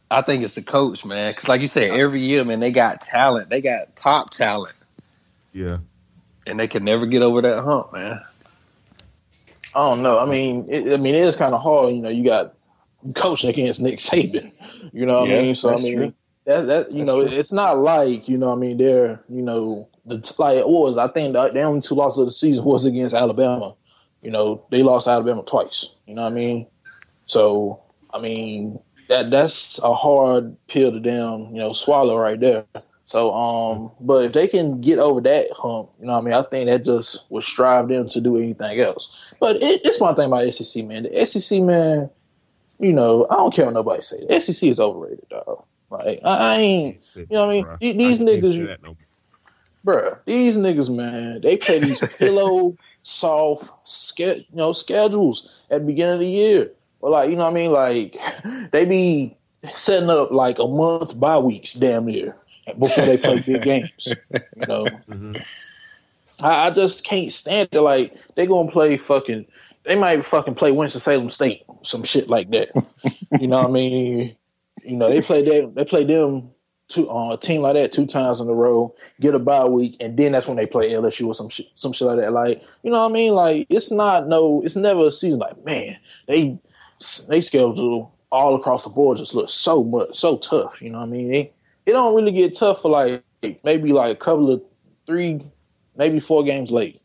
I think it's the coach, man. Because like you said, every year, man, they got talent. They got top talent, Yeah, and they can never get over that hump, man. I don't know. I mean, it, I mean, it is kind of hard. You know, you got coaching against Nick Saban. You know what Yeah, I mean? So I that's mean, true. That that you That's know, true. it's not like you know. I mean, they're you know the like it was. I think the, the only two losses of the season was against Alabama. You know, they lost Alabama twice. You know what I mean? So I mean that that's a hard pill to down. You know, swallow right there. So, um, but if they can get over that hump, you know what I mean? I think that just would strive them to do anything else. But it, it's one thing about SEC, man. The SEC, man, you know, I don't care what nobody say. The SEC is overrated, dog. Like I, I ain't, you know what I mean? Bruh, These I niggas, no bruh, these niggas, man, they play these pillow soft, ske- you know, schedules at the beginning of the year. Or like, you know what I mean? Like they be setting up like a month by weeks, damn near, before they play big games. You know, Mhm. I, I just can't stand it. Like they gonna play fucking. They might fucking play Winston Salem State, some shit like that. you know what I mean? You know they play that. They play them two on a team like that two times in a row, get a bye week, and then that's when they play LSU or some shit, some shit like that. Like you know what I mean? Like it's not no, it's never a season. Like man, they they schedule all across the board just look so much so tough. You know what I mean? It, it don't really get tough for like maybe like a couple of three, maybe four games late.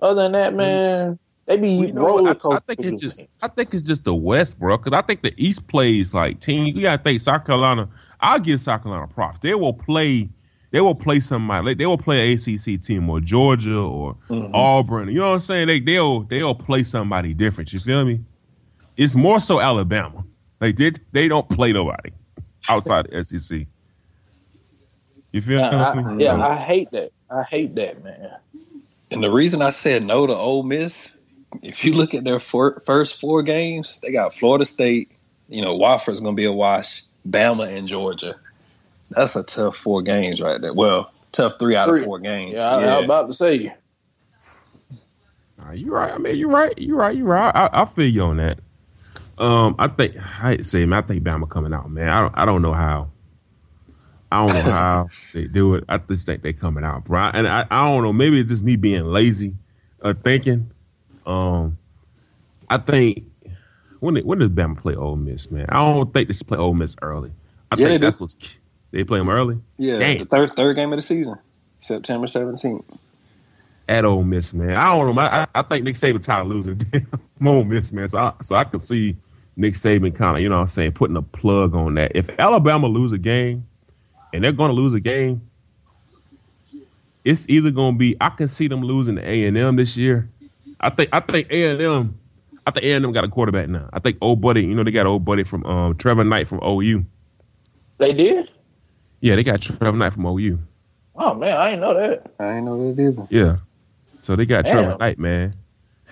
Other than that, mm-hmm. man, they be You know what? roller I, I think it's just I think it's just the West, bro. Because I think the East plays like team. You gotta think South Carolina. I'll give South Carolina props. They will play. They will play somebody. Like, they will play an ACC team or Georgia or Mhm. Auburn. You know what I'm saying? They they'll they'll play somebody different. You feel me? It's more so Alabama. Like they they don't play nobody outside the SEC. You feel I, I, me? yeah, I hate that. I hate that, man. And the reason I said no to Ole Miss, if you look at their four, first four games, they got Florida State. You know, Wofford's going to be a wash. Bama and Georgia. That's a tough four games right there. Well, tough three out Three. of four games. Yeah, I, I was about to say. Nah, you right. I mean, you're right. You're right. You're right. I, I feel you on that. Um, I think I hate say, man, I think Bama coming out, man. I don't. I don't know how. I don't know how they do it. I just think they coming out, bro. And I, I don't know. Maybe it's just me being lazy, uh, thinking. Um, I think when when does Bama play Ole Miss, man? I don't think they should play Ole Miss early. I Yeah, think that's what's they play them early Yeah, Damn. the third third game of the season, September seventeenth. at Ole Miss, man. I don't know. I, I think Nick Saban tired of losing Ole Miss, man. So I, so I could see Nick Saban kind of, you know what I'm saying, putting a plug on that. If Alabama lose a game, and they're going to lose a game, it's either going to be I can see them losing to A and M this year. I think I think A and M, I think A and M got a quarterback now. I think old buddy, you know, they got old buddy from um, Trevor Knight from OU. They did? Yeah, they got Trevor Knight from OU. Oh man, I didn't know that. I ain't know that either. Yeah. So they got Damn. Trevor Knight, man.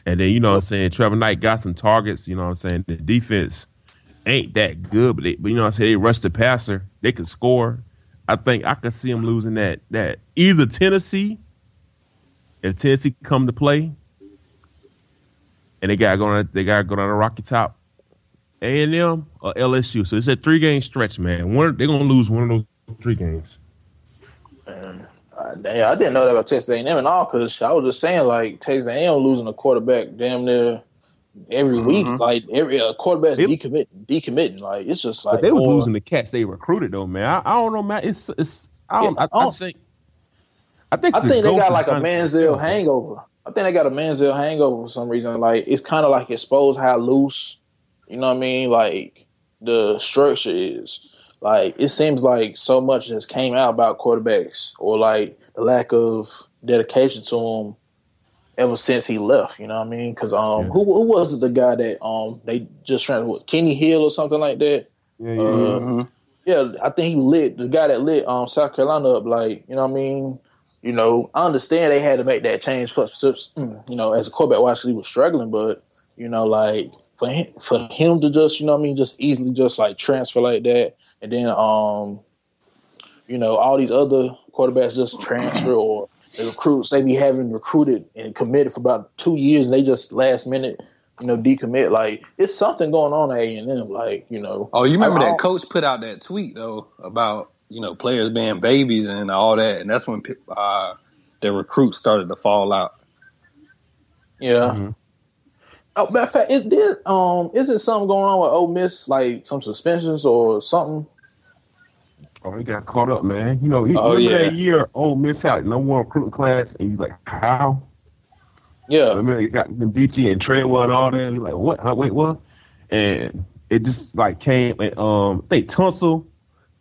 And then, you know what I'm saying, Trevor Knight got some targets, you know what I'm saying? The defense ain't that good, but, they, but you know what I'm saying, they rush the passer, they can score. I think I could see them losing that that either Tennessee, if Tennessee come to play, and they gotta go they gotta go down the Rocky Top, A and M or LSU. So it's a three game stretch, man. One they're gonna lose one of those three games. Man, uh, damn, I didn't know that about Texas A&M at all because I was just saying like Texas A&M losing a quarterback damn near every week. Like every uh, quarterback's They- decommitting, decommitting. Like it's just like But they were boy, losing the cats they recruited though, man. I, I don't know, man. It's it's I don't Yeah, I, I oh. think I think I think they got like a kinda- Manziel hangover. I think they got a Manziel hangover for some reason. Like it's kind of like exposed how loose, you know what I mean? Like the structure is. Like it seems like so much has came out about quarterbacks or like the lack of dedication to them ever since he left. You know what I mean? Because um, Yeah. who who was it the guy that um they just trying to Kenny Hill or something like that? Yeah, yeah, Uh, yeah. Mhm. Yeah, I think he lit the guy that lit um South Carolina up. Like, you know what I mean? You know, I understand they had to make that change for mm, you know as a quarterback. Actually, he was struggling, but you know, like for him for him to just you know what I mean, just easily just like transfer like that, and then um, you know, all these other quarterbacks just transfer or the recruits they be having recruited and committed for about two years, and they just last minute. You know, decommit like it's something going on at A and M. Like you know, Oh, you remember that coach put out that tweet though about you know players being babies and all that, and that's when uh, the recruits started to fall out. Yeah. Mhm. Oh, matter of fact, is there um is it something going on with Ole Miss, like some suspensions or something? Oh, he got caught up, man. You know, he, Oh, remember yeah. that year Ole Miss had no one recruiting class, and he's like, how? Yeah, Remember he got them DT and Treadwell and all that. He's like, what? Huh? Wait, what? And it just like came. And, um, I think Tunsil,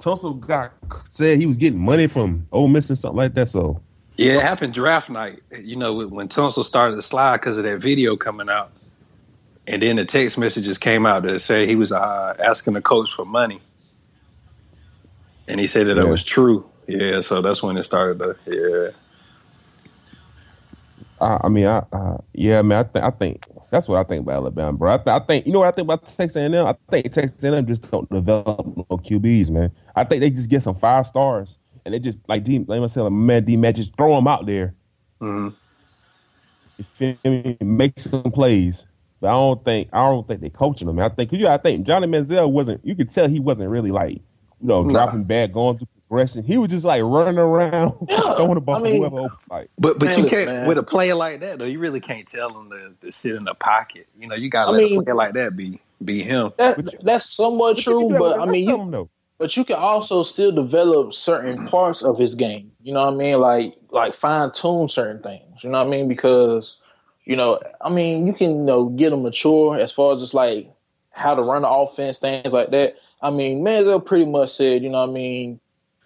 Tunsil got said he was getting money from Ole Miss and something like that. So Yeah, it happened draft night. You know when Tunsil started to slide because of that video coming out, and then the text messages came out that said he was uh, asking the coach for money. and he said that Yeah. it was true. Yeah, so that's when it started. To, yeah, I, I mean, I, uh, yeah, man. I think, I think that's what I think about Alabama, bro. I, th- I think you know what I think about Texas A&M. I think Texas A&M just don't develop no QBs, man. I think they just get some five stars, and they just like D, like I said, like, man, D Matt just throw them out there. hmm You feel me? Make some plays. But I don't think I don't think they coaching them. I think you. I think Johnny Manziel wasn't. You could tell he wasn't really like you know Nah. dropping back, going through progression. He was just like running around, Yeah, throwing the ball I to mean- whoever open. Like but but Man, you can't man. with a player like that though. You really can't tell him to, to sit in the pocket. You know, you got to I let mean- a player like that be be him. That, you- that's somewhat But true, but I mean, rest of you them, but you can also still develop certain parts of his game. You know what I mean? Like like fine tune certain things. You know what I mean? Because you know, I mean, you can you know get him mature as far as just like how to run the offense, things like that. I mean, Manziel pretty much said, you know what I mean.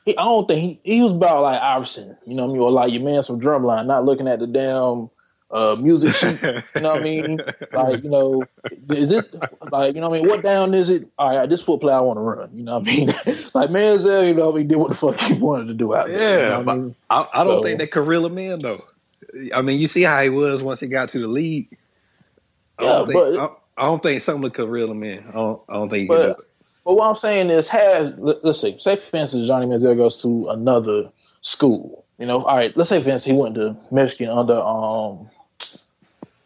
He, I don't think he, he was about like Iverson, you know what I mean, or like your man from Drumline, not looking at the damn uh, music sheet. You know what I mean? Like, you know, is this like, you know what I mean? What down is it? All right, this foot play I want to run. You know what I mean? like Manziel, you know what I mean, did what the fuck he wanted to do out there. Yeah, you know I mean? I, I don't So- think that could reel him in though. I mean, you see how he was once he got to the league. I Yeah, don't think, but- I, I don't think Sumlin could reel him in. I don't, I don't think he But- could do it. But what I'm saying is, have let, us say, say for instance, Johnny Manziel goes to another school. You know, all right, let's say for instance he went to Michigan under um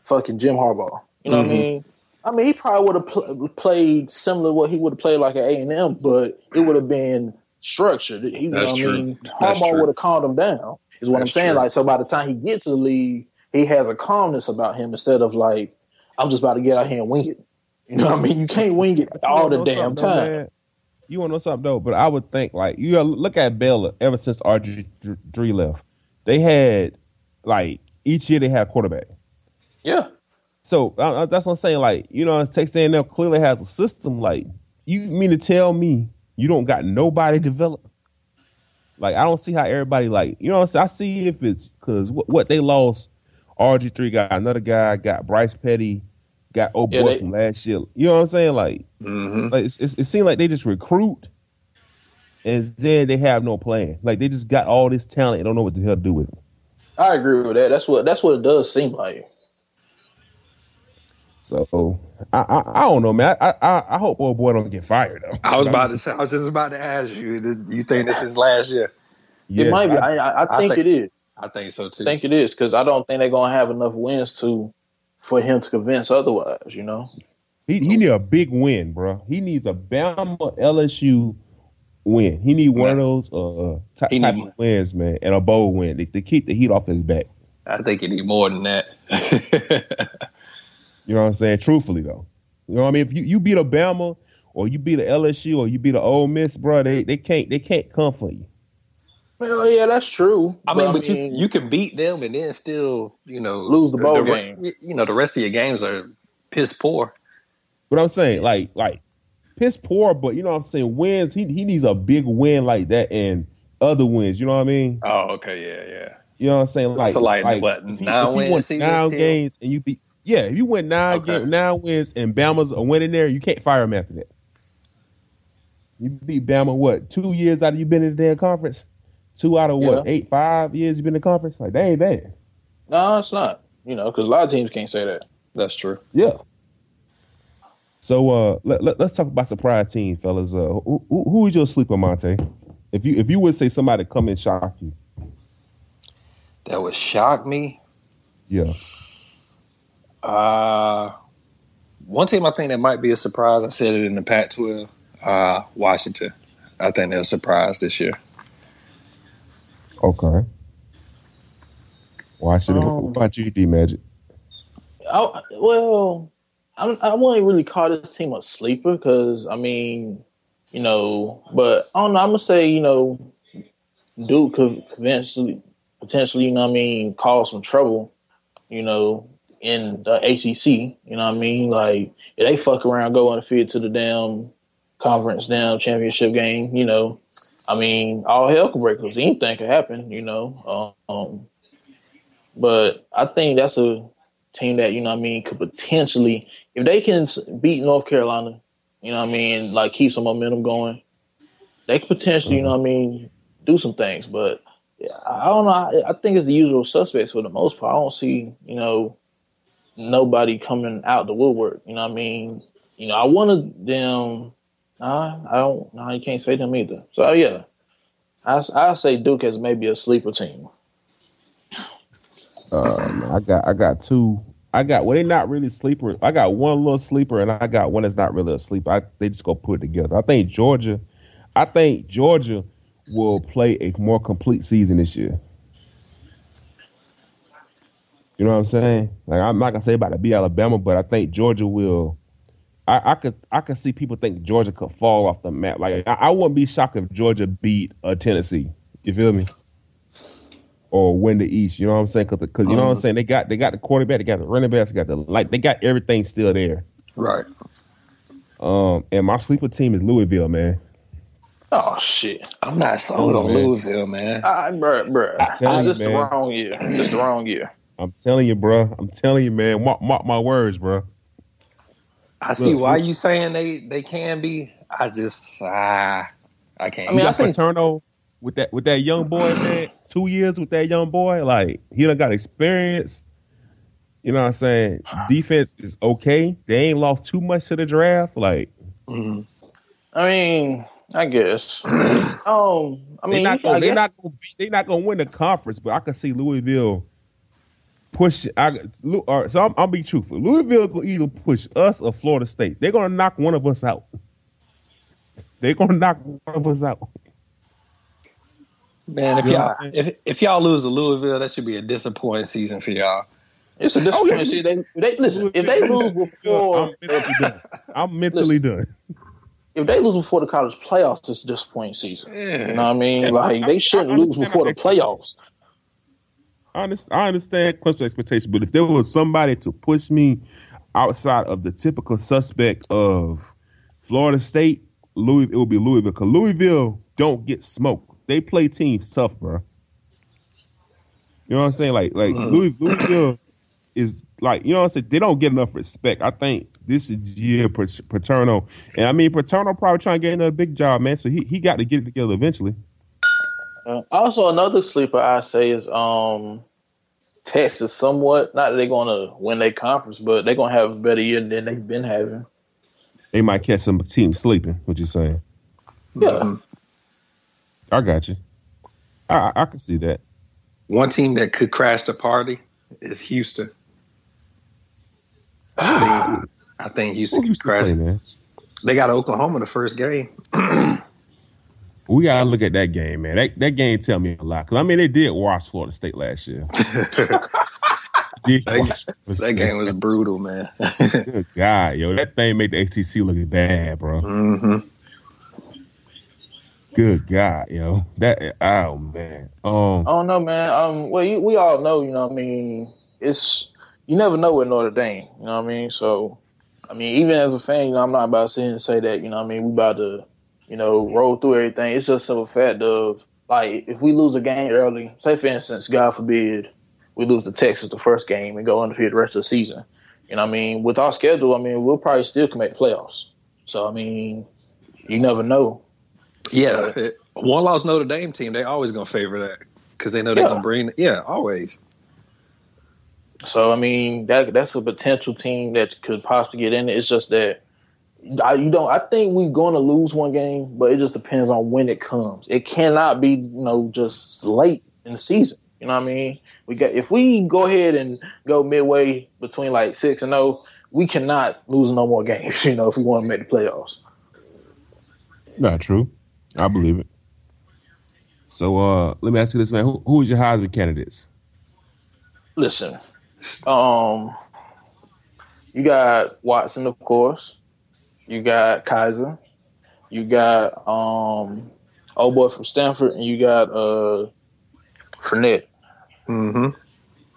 fucking Jim Harbaugh. You know what I Mhm. mean? I mean, he probably would have pl- played similar to what he would have played like at A and M, but it would have been structured. He, you know That's what true. I mean? That's Harbaugh would have calmed him down. Is what That's I'm saying. true. Like, so by the time he gets to the league, he has a calmness about him instead of like, I'm just about to get out here and wing it. You know what I mean? You can't wing it all the damn something, though, time. You want to know something though? But I would think like you look at Baylor ever since RG three left. They had like each year they had a quarterback. Yeah. So uh, that's what I'm saying. Like you know, Texas A&M clearly has a system. Like you mean to tell me you don't got nobody developed? Like I don't see how everybody like you know. What I'm? I see if it's because what, what they lost. RG three got another guy. Got Bryce Petty. Got old Yeah, boy they- from last year. You know what I'm saying? Like hmm like it's, it's, it seems like they just recruit and then they have no plan. Like they just got all this talent and don't know what the hell to do with it. I agree with that. That's what that's what it does seem like. So I I, I don't know, man. I, I I hope old boy don't get fired though. I was about to say. I was just about to ask you. This, you think this is last year? Yeah, it might be. I- I, I, I I think think- it is. I think so too. I think it is because I don't think they're gonna have enough wins to for him to convince otherwise. You know. he he need a big win, bro. He needs a Bama LSU win. He need one of those uh ty- He type need- of wins, man, and a bowl win to, to keep the heat off his back. I think he need more than that. You know what I'm saying? Truthfully though, you know what I mean. If you, you beat a Bama or you beat a LSU or you beat a Ole Miss, bro, they they can't they can't come for you. Well, yeah, that's true. I mean, but you you can beat them and then still, you know, Lose the bowl re- game. You know, the rest of your games are piss poor. But I'm saying, like, like piss poor, but you know what I'm saying, wins. He he needs a big win like that and other wins. You know what I mean? Oh, okay, yeah, yeah. You know what I'm saying? Like, So, like, what, if you- nine if you wins nine games and you beat, yeah, if you win nine Okay. games, nine wins and Bama's a winning there, you can't fire him after that. You beat Bama what two years out of you been in the damn conference? Two out of what Yeah. eight, five years you've been in the conference? Like that ain't bad. no, it's not. You know, because a lot of teams can't say that. That's true. Yeah. So uh, let, let, us talk about surprise team, fellas. Uh, who, who, who is your sleeper, Monte? If you if you would say somebody come and shock you, That would shock me. yeah, Uh, one team I think that might be a surprise. I said it in the Pac-12. Uh, Washington. I think they're a surprise this year. Okay. Washington. Um, what about you, D Magic? I, well, I, I wouldn't really call this team a sleeper because I mean, you know, but I don't know. I'm gonna say you know, Duke could eventually, potentially, you know, what I mean, cause some trouble, you know, in the ACC. You know, what I mean, like if they fuck around, go undefeated to the damn conference down championship game, you know. I mean, all hell could break loose. Anything could happen, you know. Um, but I think that's a team that you know what I mean could potentially if they can beat North Carolina, you know what I mean, like keep some momentum going. they could potentially, you know, what I mean, do some things. But I don't know. I, I think it's the usual suspects for the most part. I don't see, you know, nobody coming out the woodwork. You know, what I mean, you know, I wanted them. I don't. Nah, you can't say them either. So yeah, I I say Duke as maybe a sleeper team. Uh, I got I got two. I got well, they're not really sleeper. I got one little sleeper, and I got one that's not really a sleeper. I, they just go put it together. I think Georgia. I think Georgia will play a more complete season this year. You know what I'm saying? Like I'm not gonna say about to be Alabama, but I think Georgia will. I, I could I could see people think Georgia could fall off the map. Like I, I wouldn't be shocked if Georgia beat uh, Tennessee. You feel me? Or win the East. You know what I'm saying? Because you know what I'm saying. They got they got the quarterback, they got the running backs, they got the like they got everything still there. Right. Um, and my sleeper team is Louisville, man. Oh shit! I'm not sold on man. Louisville, man. I, bruh, bruh. I'm just you, the man. wrong year. Just the wrong year. I'm telling you, bro. I'm telling you, man. Mark, mark my words, bro. I see Look, why you saying they they can be. I just ah, I can't. I mean, you I got think- Petrino with that with that young boy, man. Two years with that young boy, like he done got experience. You know what I'm saying? Defense is okay. They ain't lost too much to the draft. Like Mhm. I mean, I guess. Um, I they mean, not gonna, they guess- not gonna be, they not gonna win the conference, but I can see Louisville push. I Lou- all right, so I'm, I'll be truthful. Louisville will either push us or Florida State. They're gonna knock one of us out. They're gonna knock one of us out. Man, if You know y'all if if y'all lose to Louisville, that should be a disappointing season for y'all. It's a oh, disappointing shit. They, they listen. If they lose before, I'm mentally done. I'm mentally done. if they lose before the college playoffs, it's a disappointing season. Yeah. You know what I mean? Like they shouldn't I lose before the how they- playoffs. I understand, I understand close expectation, but if there was somebody to push me outside of the typical suspect of Florida State, Louis, it would be Louisville. Because Louisville don't get smoked. They play teams tough, bro. You know what I'm saying? Like, like Mhm. Louis, Louisville is like, you know what I'm saying? They don't get enough respect. I think this is year Pat- Petrino, and I mean Petrino probably trying to get another big job, man. So he he got to get it together eventually. Uh, also, another sleeper I say is um Texas. Somewhat, not that they're going to win their conference, but they're going to have a better year than they've been having. They might catch some team sleeping. What you saying? Yeah. I got you. I, I, I can see that. One team that could crash the party is Houston. I think, I think Houston Who could crash. play, man? They got Oklahoma the first game. We gotta look at that game, man. That that game tell me a lot. Cause I mean, they did wash Florida State last year. That- that game was brutal, man. Good God, yo, that thing made the ACC look bad, bro. Mm-hmm. Good God, yo, that oh man, um, I don't know, man. Um, well, you, we all know, you know, what I mean, it's you never know with Notre Dame, you know what I mean. So, I mean, even as a fan, you know, I'm not about to sit and say that, you know, what I mean, we about to, you know, roll through everything. It's just a fact of like if we lose a game early, say for instance, God forbid, we lose to Texas the first game and go undefeated the rest of the season. You know, what I mean, with our schedule, I mean, we'll probably still can make the playoffs. So, I mean, you never know. Yeah, one loss Notre Dame team. They always gonna favor that because they know they're Yeah. gonna bring. Yeah, always. So I mean that that's a potential team that could possibly get in. It's just that I, you don't. I think we're going to lose one game, but it just depends on when it comes. It cannot be you know just late in the season. You know what I mean? We got if we go ahead and go midway between like six and zero, we cannot lose no more games. You know if we want to make the playoffs. not true. I believe it. So, uh, let me ask you this, man: Who, who is your Heisman candidates? Listen, um, you got Watson, of course. You got Kizer. You got um, old boy from Stanford, and you got uh, Fournette. hmm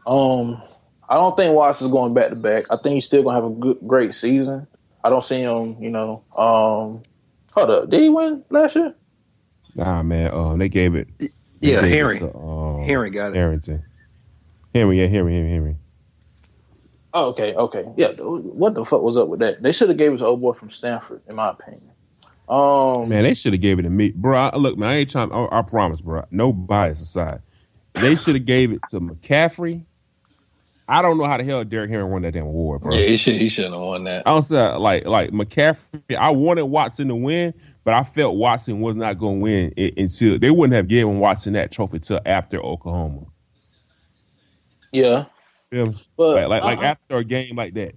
Um, I don't think Watts is going back to back. I think he's still gonna have a good, great season. I don't see him, you know. Um, hold up, did he win last year? Nah, man. Um, they gave it. they Yeah, gave it Henry. um, Henry got it. Harrington. Henry, yeah, Henry, Henry, Henry. Oh, okay, okay, yeah. What the fuck was up with that? They should have gave it to old boy from Stanford, in my opinion. Um, Man, they should have gave it to me, bro. I- Look, man, I ain't trying. I, I promise, bro. No bias aside, they should have gave it to McCaffrey. I don't know how the hell Derrick Henry won that damn award, bro. Yeah, he should he shouldn't have won that. I don't say like like McCaffrey. I wanted Watson to win, but I felt Watson was not going to win i- until they wouldn't have given Watson that trophy till after Oklahoma. yeah, Yeah, but like like, like after a game like that.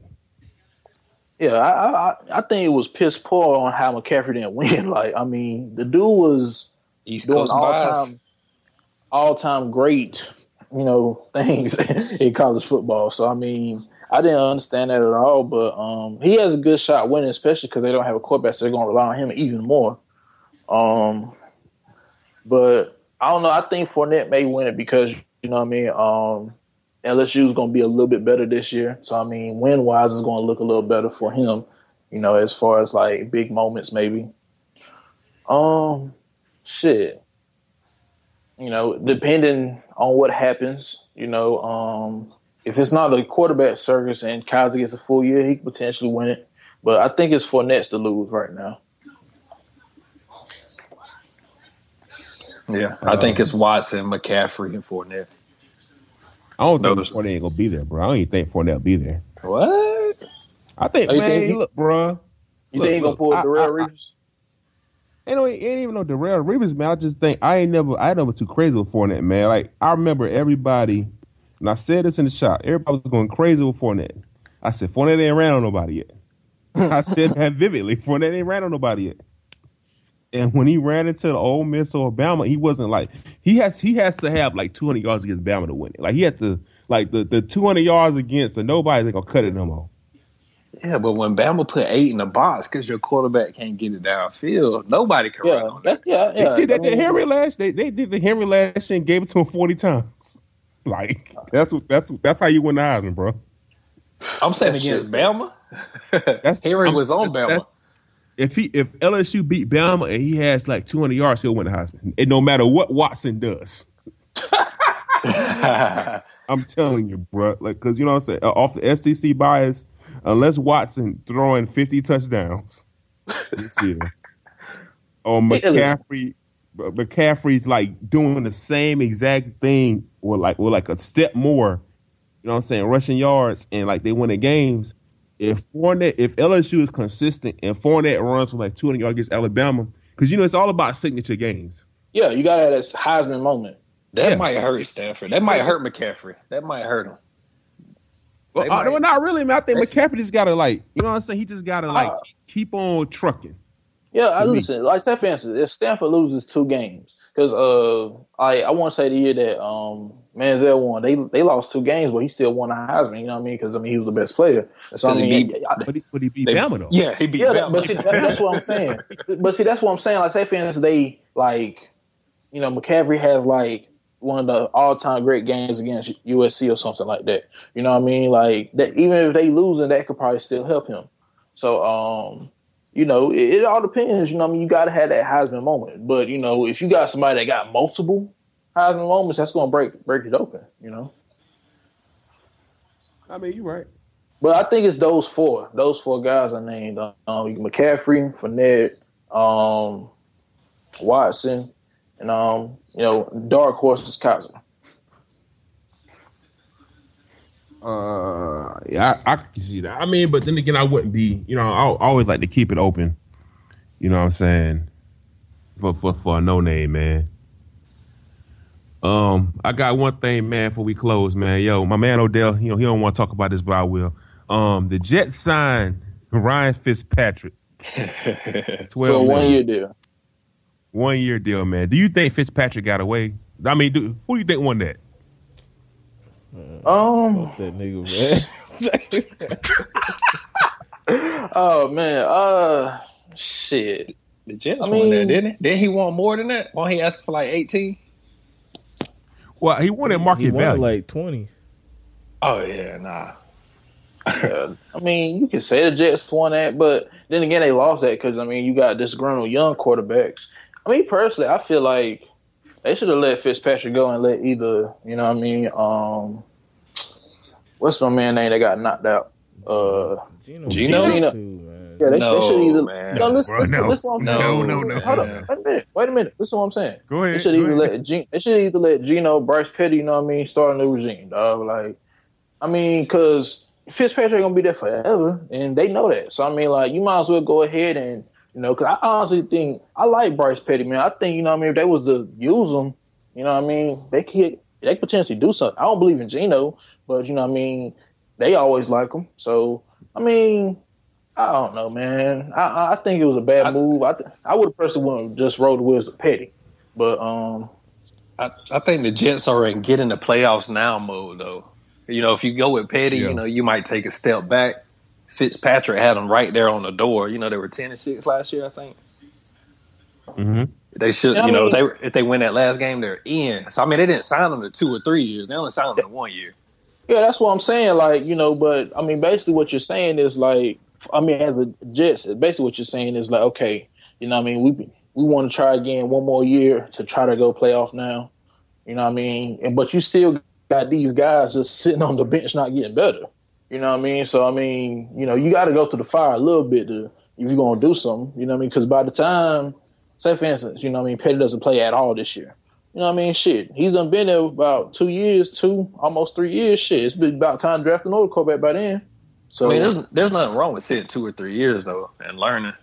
Yeah, I, I I think it was piss poor on how McCaffrey didn't win. Like, I mean, the dude was East doing Coast all bias. time, all time great, you know, things in college football. So I mean, I didn't understand that at all. But um, he has a good shot winning, especially because they don't have a quarterback, so they're gonna rely on him even more. Um, but I don't know. I think Fournette may win it because you know what I mean. Um, LSU is going to be a little bit better this year. So, I mean, win wise is going to look a little better for him, you know, as far as like big moments, maybe. Um, shit. You know, depending on what happens, you know, um, if it's not a quarterback circus and Kizer gets a full year, he could potentially win it. But I think it's Fournette to lose right now. Yeah, I think it's Watson, McCaffrey, and Fournette. I don't think Notice- Fournette ain't gonna be there, bro. I don't even think Fournette will be there. What? I think, Oh, man, think he- look, bro. You Look, think he gonna pull I- Darrell I- I- Reeves? Ain't, no, ain't even no Darrell Reeves, man. I just think I ain't never, I ain't never too crazy with Fournette, man. Like I remember everybody, and I said this in the shop. Everybody was going crazy with Fournette. I said Fournette ain't ran on nobody yet. I said that vividly. Fournette ain't ran on nobody yet. And when he ran into the Ole Miss or Bama, he wasn't like he has. He has to have like 200 yards against Bama to win it. Like he had to like the the 200 yards against the nobody's gonna cut it no more. Yeah, but when Bama put eight in the box because your quarterback can't get it downfield, nobody can run Yeah, on that. that's yeah, yeah. They did that I Henry last. They they did the Henry last year and gave it to him forty times. Like that's what that's that's how you win the Heisman, bro. I'm saying against Bama. That's Henry I'm- was on Bama. that's- If he if LSU beat Bama and he has like two hundred yards, he'll win the Heisman. And no matter what Watson does, I'm telling you, bro. Like because you know what I'm saying uh, off the SEC bias, unless Watson throwing fifty touchdowns this year, or McCaffrey. McCaffrey's like doing the same exact thing or like or like a step more, you know what I'm saying, rushing yards and like they win the games. If Fournette, if LSU is consistent and Fournette runs for like 200 yards against Alabama, because you know it's all about signature games. yeah, you got to have that Heisman moment. that Yeah. might hurt Stanford. That might hurt McCaffrey. That might hurt him. Well, uh, well, not really, man. I think McCaffrey just gotta like, you know what I'm saying. He just gotta like Uh, keep on trucking. Yeah, I me. listen. Like say for instance, if Stanford loses two games, because uh, I I want to say the year that um Manziel won, they they lost two games, but he still won a Heisman. You know what I mean? Because I mean he was the best player. So I 'cause he mean, beat- I- But he, but he beat They- Bama though. Yeah, he beat yeah, that, Bama. but see, that, that's what I'm saying. But see, that's what I'm saying. Like say for instance, they like, you know, McCaffrey has like one of the all time great games against USC or something like that. You know what I mean? Like that, even if they losing, that could probably still help him. So, um, you know, it, it all depends. You know, what I mean, you got to have that Heisman moment. But you know, if you got somebody that got multiple Heisman moments, that's going to break break it open. You know. I mean, you're right. But I think it's those four. Those four guys I named: um, McCaffrey, Fournette, um, Watson, and um, you know, dark horse is Kizer. Uh, yeah, I, I can see that. I mean, but then again, I wouldn't be. You know, I, I always like to keep it open. You know what I'm saying? For for for a no name, man. Um, I got one thing, man. Before we close, man. Yo, my man Odell. You know, he don't want to talk about this, but I will. Um, the Jets signed Ryan Fitzpatrick. Twelve For a one million. year deal. one year deal, man. Do you think Fitzpatrick got away? I mean, do, who do you think won that? Um. Fuck that nigga, man. Oh man. Uh. Shit. the Jets I won that, didn't he? Didn't he want more than that? Why he asked for like 18? Well, he won at market he won value. like twenty. Oh yeah, nah. Yeah, I mean, you can say the Jets won that, but then again, they lost that because I mean, you got disgruntled young quarterbacks. I mean, personally, I feel like they should have let Fitzpatrick go and let either, you know, what I mean, um, what's my man name that got knocked out? Uh, Gino, Gino? was Gino. too, man. Yeah, they, No, they should either. man. No, listen, Bro, listen, no. listen what I'm saying. No, no, no. Hold man. up, wait a minute. Wait a minute. Listen what I'm saying. Go They ahead. should either ahead. let G- they should either let Gino, Bryce Petty, you know what I mean, start a new regime, dog. Like, I mean, because Fitzpatrick gonna be there forever, and they know that. So I mean, like, you might as well go ahead and you know, because I honestly think I like Bryce Petty, man. I think you know what I mean. If they was to use him, you know what I mean, they could they potentially do something. I don't believe in Gino, but you know what I mean. They always like him, so I mean. I don't know, man. I- I I think it was a bad I- move. I th- I would have personally went and just rode the wheels of Petty, but um, I, I think the Jets are in get in the playoffs now mode though. You know, if you go with Petty, Yeah. you know, you might take a step back. Fitzpatrick had them right there on the door. You know, they were ten and six last year, I think. hmm They should, Yeah, you know, mean- if they if they win that last game, they're in. So I mean, they didn't sign them to two or three years. They only signed them to one year. Yeah, that's what I'm saying. Like, you know, but I mean, basically, what you're saying is like, I mean, as a Jets, basically what you're saying is like, okay, you know, what I mean, we we want to try again one more year to try to go playoff now. You know, what I mean, and but you still got these guys just sitting on the bench not getting better. You know what I mean? So I mean, you know, you got to go to the fire a little bit to if you're gonna do something. You know what I mean? Because by the time, say for instance, you know, what I mean, Petty doesn't play at all this year. You know what I mean? Shit, he's done been there about two years, two almost three years. Shit, it's been about time drafting draft another quarterback by then. So I mean, there's there's nothing wrong with sitting two or three years though and learning.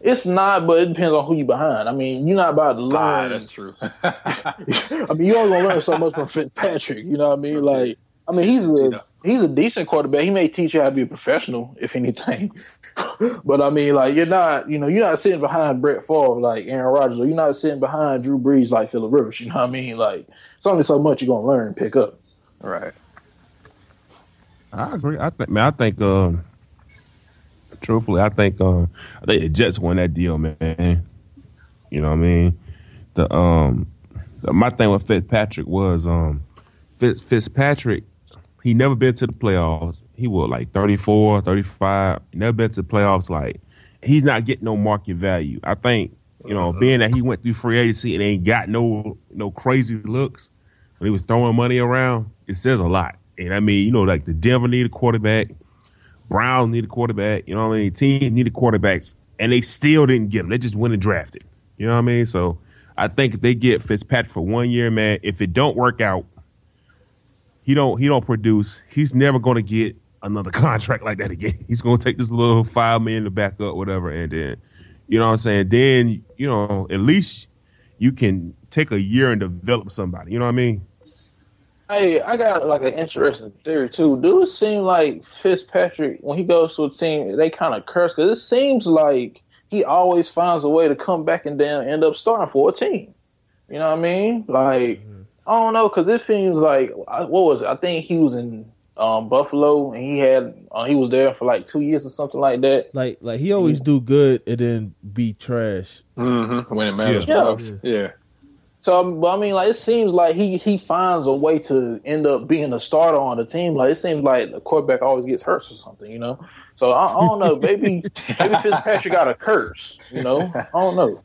it's not, but it depends on who you behind. I mean, you're not about to Ah, learn. that's true. I mean, you only gonna learn so much from Fitzpatrick. You know what I mean? Like, I mean, he's a he's a decent quarterback. He may teach you how to be a professional, if anything. but I mean, like, you're not, you know, you're not sitting behind Brett Favre like Aaron Rodgers, or you're not sitting behind Drew Brees like Phillip Rivers. You know what I mean? Like, it's only so much you're gonna learn and pick up. right. I agree. I think, man, I think, um, truthfully, I think, um, I think the Jets won that deal, man. You know what I mean? The, um, the, my thing with Fitzpatrick was, um, Fitz, Fitzpatrick, he never been to the playoffs. He was like 34, 35. He never been to the playoffs. Like, he's not getting no market value. I think, you know, being that he went through free agency and ain't got no, no crazy looks when he was throwing money around, it says a lot. And I mean, you know, like the Denver need a quarterback, Brown need a quarterback, you know what I mean? Team needed quarterbacks, and they still didn't get them. They just went and drafted. You know what I mean? So I think if they get Fitzpatrick for one year, man, if it don't work out, he don't he don't produce, he's never gonna get another contract like that again. He's gonna take this little five million to back up, whatever, and then you know what I'm saying? Then, you know, at least you can take a year and develop somebody. You know what I mean? Hey, I got like an interesting theory too. Do it seem like Fitzpatrick when he goes to a team, they kind of curse because it seems like he always finds a way to come back and then end up starting for a team. You know what I mean? Like I don't know because it seems like what was it? I think he was in um, Buffalo and he had uh, he was there for like two years or something like that. Like like he always do good and then be trash. Mm-hmm. When it matters Yeah. most. Yeah. So, um, but I mean, like it seems like he he finds a way to end up being a starter on the team. Like it seems like the quarterback always gets hurt or something, you know. So I, I don't know. Maybe maybe Fitzpatrick got a curse, you know. I don't know.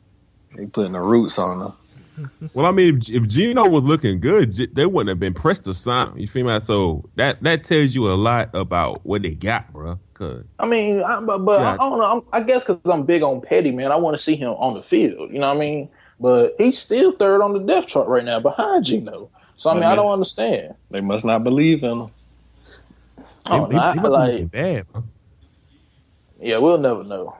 They putting the roots on them. Well, I mean, if, if Gino was looking good, G- they wouldn't have been pressed to sign. You feel me? So that that tells you a lot about what they got, bro. Cause I mean, I, but, but Yeah. I don't know. I'm, I guess because I'm big on Petty, man. I want to see him on the field. You know what I mean? But he's still third on the depth chart right now, behind Gino. So I mean, I Okay. don't understand. They must not believe in him. I don't they, they, I- they like, bad, bro. yeah, we'll never know.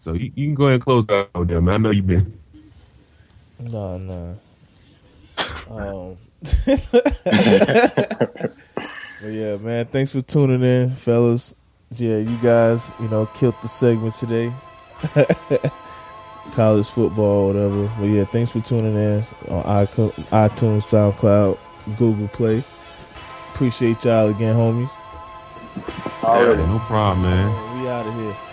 So you, you can go ahead and close out with them. I know you've been. No, no. Um, but yeah, man, thanks for tuning in, fellas. Yeah, you guys, you know, killed the segment today. College football, whatever. But yeah, thanks for tuning in on iTunes, iTunes, SoundCloud, Google Play. Appreciate y'all again, homies. Already. No problem, man. We out of here.